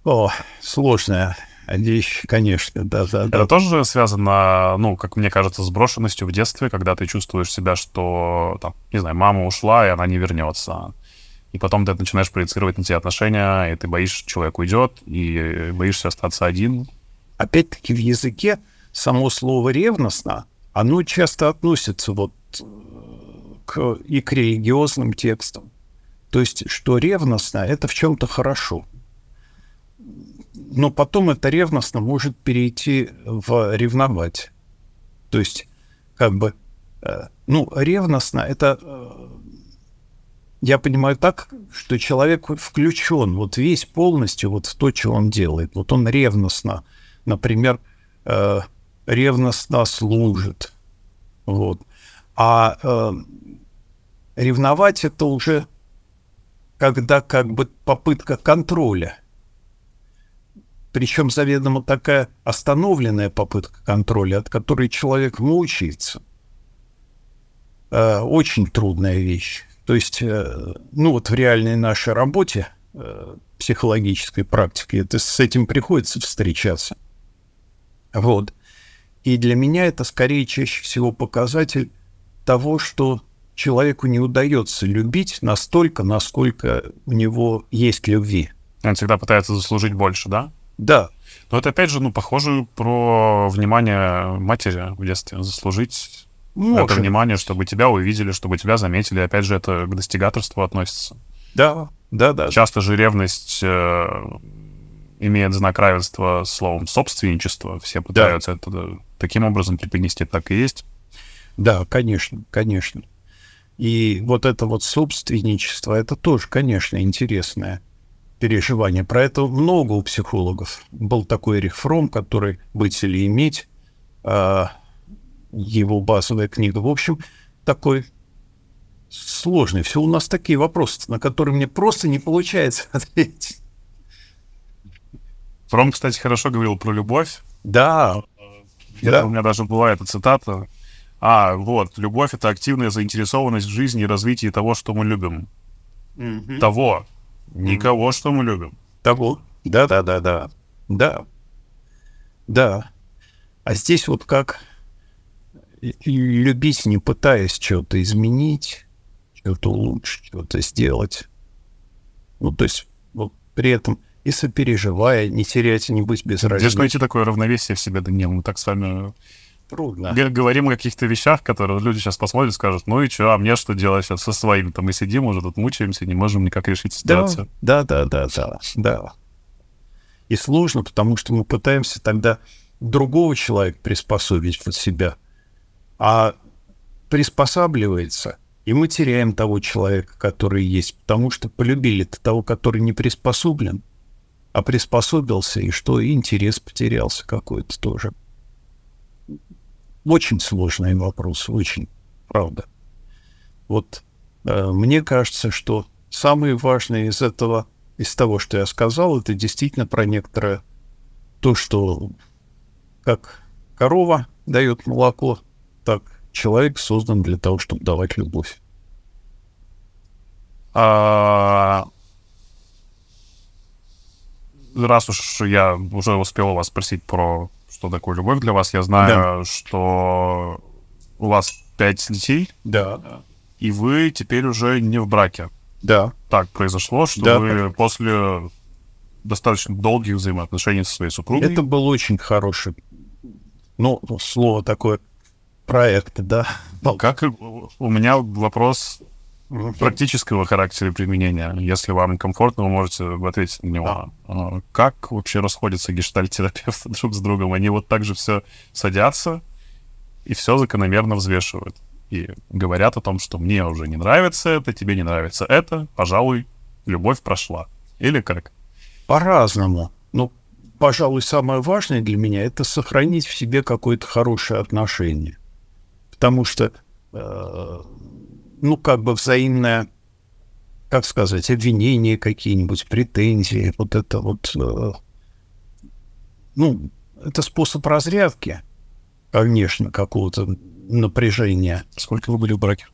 О, сложная вещь, конечно, да, да. Это да. тоже связано, ну, как мне кажется, с брошенностью в детстве, когда ты чувствуешь себя, что, там, не знаю, мама ушла, и она не вернется и потом ты начинаешь проецировать на те отношения, и ты боишься, человек уйдет, и боишься остаться один. Опять-таки в языке само слово «ревностно», оно часто относится вот э, к, и к религиозным текстам. То есть, что ревностно — это в чем-то хорошо. Но потом это ревностно может перейти в ревновать. То есть, как бы, э, ну, ревностно — это э, я понимаю так, что человек включен вот весь полностью вот в то, что он делает. Вот он ревностно, например, э, ревностно служит. Вот. А э, ревновать это уже когда как бы попытка контроля. Причем заведомо такая остановленная попытка контроля, от которой человек мучается. Э, очень трудная вещь. То есть, э, ну вот в реальной нашей работе, э, психологической практике, это с этим приходится встречаться. Вот. И для меня это скорее чаще всего показатель того, что человеку не удается любить настолько, насколько у него есть любви. Он всегда пытается заслужить больше, да? Да. Но это опять же, ну, похоже про внимание матери в детстве. Заслужить может. это внимание, чтобы тебя увидели, чтобы тебя заметили. Опять же, это к достигаторству относится. Да, да, да. Часто же ревность э, имеет знак равенства словом собственничество. Все пытаются да. это таким образом преподнести, так и есть. Да, конечно, конечно. И вот это вот собственничество, это тоже, конечно, интересное переживание. Про это много у психологов. Был такой Эрих Фром, который «Быть или иметь», а, его базовая книга. В общем, такой сложный. Все у нас такие вопросы, на которые мне просто не получается ответить. Фром, кстати, хорошо говорил про любовь. Да. да. У меня даже была эта цитата. А, вот, любовь — это активная заинтересованность в жизни и развитии того, что мы любим. Mm-hmm. Того. Никого, что мы любим. Того. Да-да-да-да. Да. Да. А здесь вот как любить, не пытаясь что-то изменить, что-то улучшить, что-то сделать. Ну, то есть вот, при этом и сопереживая, не терять, не быть безразличным. Здесь найти такое равновесие в себе, Данил. Мы так с вами Трудно. говорим о каких-то вещах, которые люди сейчас посмотрят и скажут, ну и что, а мне что делать сейчас со своим? Там мы сидим уже тут мучаемся, не можем никак решить ситуацию. Да, да, да, да, да. И сложно, потому что мы пытаемся тогда другого человека приспособить под себя – а приспосабливается, и мы теряем того человека, который есть, потому что полюбили того, который не приспособлен, а приспособился, и что, и интерес потерялся какой-то тоже. Очень сложный вопрос, очень, правда. Вот э, мне кажется, что самое важное из этого, из того, что я сказал, это действительно про некоторое то, что как корова дает молоко, так, человек создан для того, чтобы давать любовь. А... раз уж я уже успел вас спросить про что такое любовь для вас, я знаю, что у вас пять детей, Да, и вы теперь уже не в браке. да. Так произошло, что Да. вы после достаточно долгих взаимоотношений со своей супругой... Это был очень хороший, ну, слово такое, проект, да. Как у меня вопрос практического характера применения. Если вам комфортно, вы можете ответить на него. А Как вообще расходятся гештальтерапевты друг с другом? Они вот так же все садятся и все закономерно взвешивают. И говорят о том, что мне уже не нравится это, тебе не нравится это, пожалуй, любовь прошла. Или как? По-разному. Ну, пожалуй, самое важное для меня это сохранить в себе какое-то хорошее отношение. Потому что, э, ну, как бы взаимное, как сказать, обвинения какие-нибудь, претензии, вот это вот, э, ну, это способ разрядки, конечно, какого-то напряжения. Сколько вы были в браке?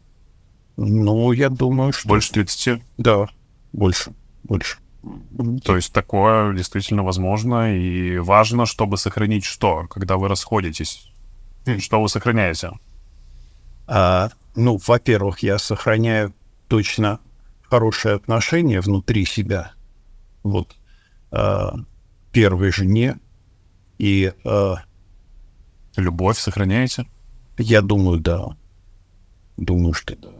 Ну, я думаю, что... Больше 30? Да, больше, больше. То есть такое действительно возможно и важно, чтобы сохранить что, когда вы расходитесь? Что вы сохраняете? А, ну, во-первых, я сохраняю точно хорошие отношения внутри себя. Вот. А, первой жене. И а, Любовь сохраняете? я думаю, да. Думаю, что да.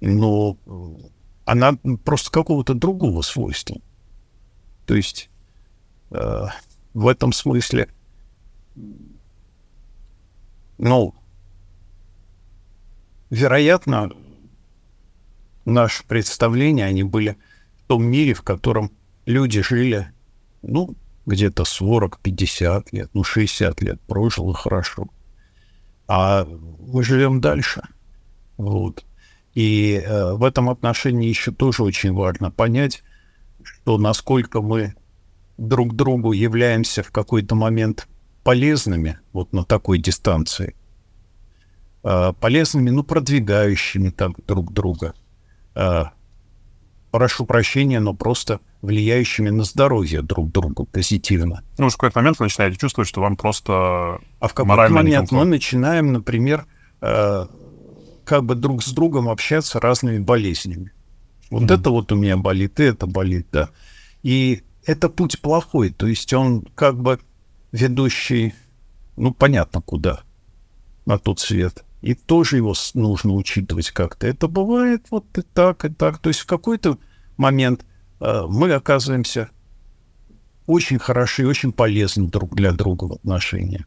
Но э, она просто какого-то другого свойства. То есть э, в этом смысле, ну, вероятно, наши представления, они были в том мире, в котором люди жили, ну, где-то 40-50 лет, ну, 60 лет прожил и хорошо. А мы живем дальше. Вот. И э, в этом отношении еще тоже очень важно понять, что насколько мы друг другу являемся в какой-то момент полезными вот на такой дистанции. Э, полезными, ну, продвигающими так друг друга. Э, прошу прощения, но просто влияющими на здоровье друг другу позитивно. Ну, уж в какой-то момент вы начинаете чувствовать, что вам просто... А в какой-то момент мы начинаем, например, э, как бы друг с другом общаться разными болезнями. Вот Мгм. это вот у меня болит, и это болит, да. И это путь плохой, то есть он как бы ведущий, ну, понятно куда, на тот свет. И тоже его нужно учитывать как-то. Это бывает вот и так, и так. То есть в какой-то момент э, мы оказываемся очень хороши и очень полезны друг для друга в отношениях.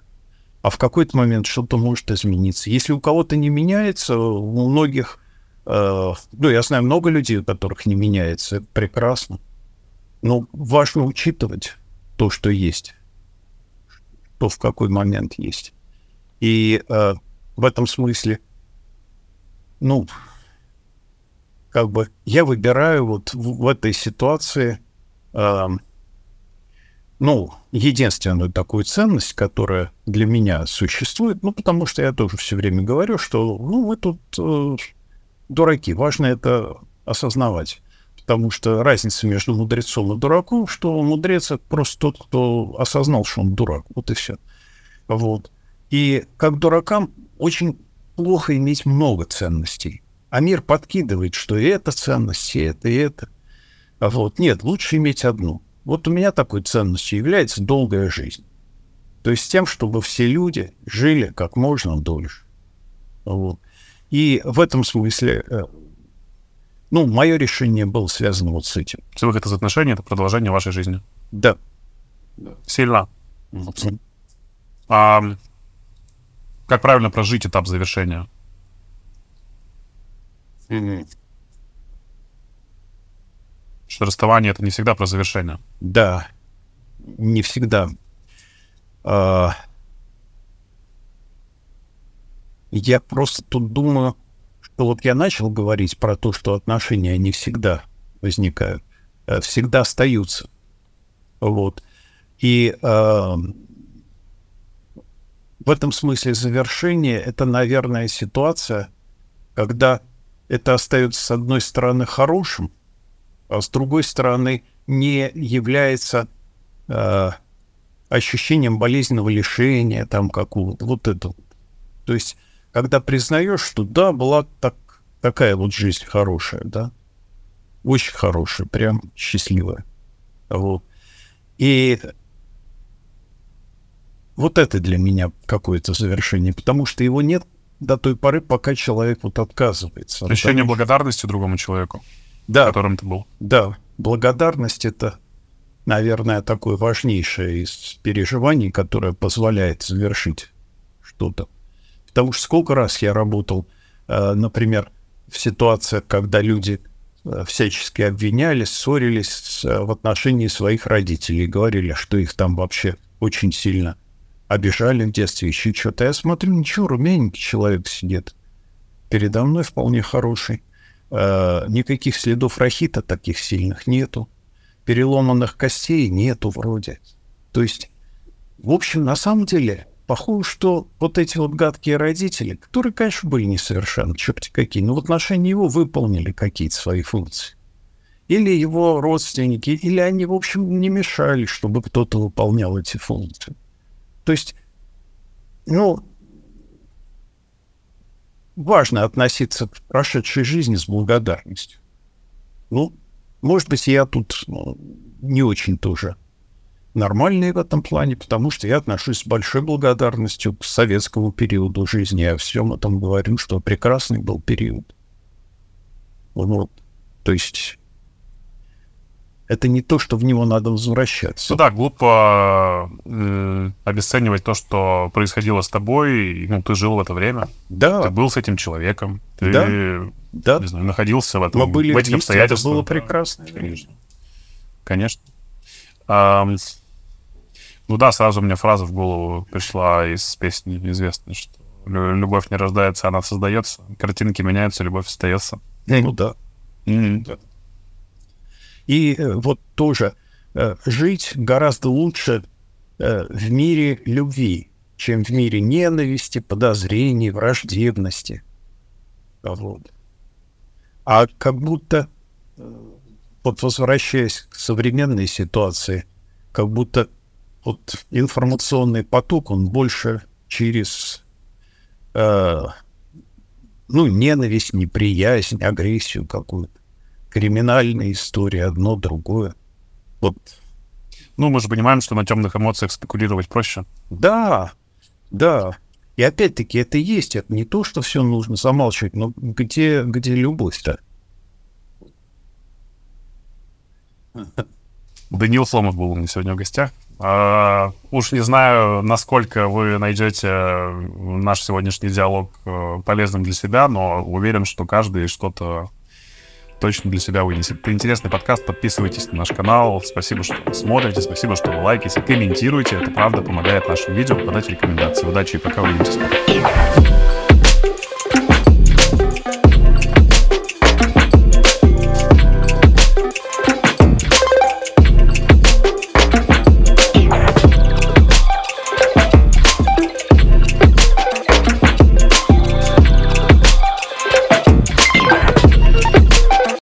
А в какой-то момент что-то может измениться. Если у кого-то не меняется, у многих, э, ну, я знаю много людей, у которых не меняется, это прекрасно. Но важно учитывать то, что есть, то в какой момент есть. И э, в этом смысле, ну, как бы я выбираю вот в, в этой ситуации, эм, ну, единственную такую ценность, которая для меня существует, ну, потому что я тоже все время говорю, что, ну, мы тут э, дураки, важно это осознавать. Потому что разница между мудрецом и дураком, что мудрец — это просто тот, кто осознал, что он дурак. Вот и все. Вот. И как дуракам очень плохо иметь много ценностей. А мир подкидывает, что и это ценность, и это, и это. А Вот. Нет, лучше иметь одну. Вот у меня такой ценностью является долгая жизнь. То есть тем, чтобы все люди жили как можно дольше. Вот. И в этом смысле, э, ну, мое решение было связано вот с этим. Все выход из отношений — это продолжение вашей жизни. Да. Сильно. А как правильно прожить этап завершения? Что расставание — это не всегда про завершение. Да, не всегда. А, Я просто тут думаю, что вот я начал говорить про то, что отношения не всегда возникают, а всегда остаются. Вот. И а, в этом смысле завершение — это, наверное, ситуация, когда это остается, с одной стороны, хорошим, а с другой стороны, не является э, ощущением болезненного лишения там какого-то, вот это. То есть, когда признаешь, что да, была так, такая вот жизнь хорошая, да, очень хорошая, прям счастливая. Вот. И вот это для меня какое-то завершение, потому что его нет до той поры, пока человек вот отказывается. Ощущение Потому... благодарности другому человеку, да, которым ты был. Да, благодарность — это, наверное, такое важнейшее из переживаний, которое позволяет завершить что-то. Потому что сколько раз я работал, э, например, в ситуациях, когда люди э, всячески обвинялись, ссорились э, в отношении своих родителей, говорили, что их там вообще очень сильно обижали в детстве, еще что-то. Я смотрю, ничего, румяненький человек сидит. Передо мной вполне хороший. Э, никаких следов рахита таких сильных нету. Переломанных костей нету вроде. То есть, в общем, на самом деле, похоже, что вот эти вот гадкие родители, которые, конечно, были несовершенны, черти какие, но в отношении его выполнили какие-то свои функции. Или его родственники, или они, в общем, не мешали, чтобы кто-то выполнял эти функции. То есть, ну, важно относиться к прошедшей жизни с благодарностью. Ну, может быть, я тут ну, не очень тоже нормальный в этом плане, потому что я отношусь с большой благодарностью к советскому периоду жизни. Я о всем этом говорю, что прекрасный был период. Вот. То есть это не то, что в него надо возвращаться. Ну да, глупо э, обесценивать то, что происходило с тобой. Ну, ты жил в это время. Да. Ты был с этим человеком. Ты, да. Да. Не знаю, находился в, этом, Мы были в этих вместе, обстоятельствах. Это было прекрасно. Конечно. Конечно. А, ну да, сразу мне фраза в голову пришла из песни известной, что любовь не рождается, она создается. Картинки меняются, любовь остается. Ну да. Mm-hmm. да. И э, вот тоже э, жить гораздо лучше э, в мире любви, чем в мире ненависти, подозрений, враждебности. Вот. А как будто, вот возвращаясь к современной ситуации, как будто вот информационный поток, он больше через э, ну, ненависть, неприязнь, агрессию какую-то криминальная история, одно другое. Вот. Ну, мы же понимаем, что на темных эмоциях спекулировать проще. Да, да. И опять-таки это есть, это не то, что все нужно замалчивать, но где, где любовь-то? Даниил Сломов был у меня сегодня в гостях. А, уж не знаю, насколько вы найдете наш сегодняшний диалог э, полезным для себя, но уверен, что каждый что-то точно для себя вынесет. Это интересный подкаст, подписывайтесь на наш канал. Спасибо, что смотрите, спасибо, что вы лайките, комментируете. Это правда помогает нашим видео подать рекомендации. Удачи и пока увидимся.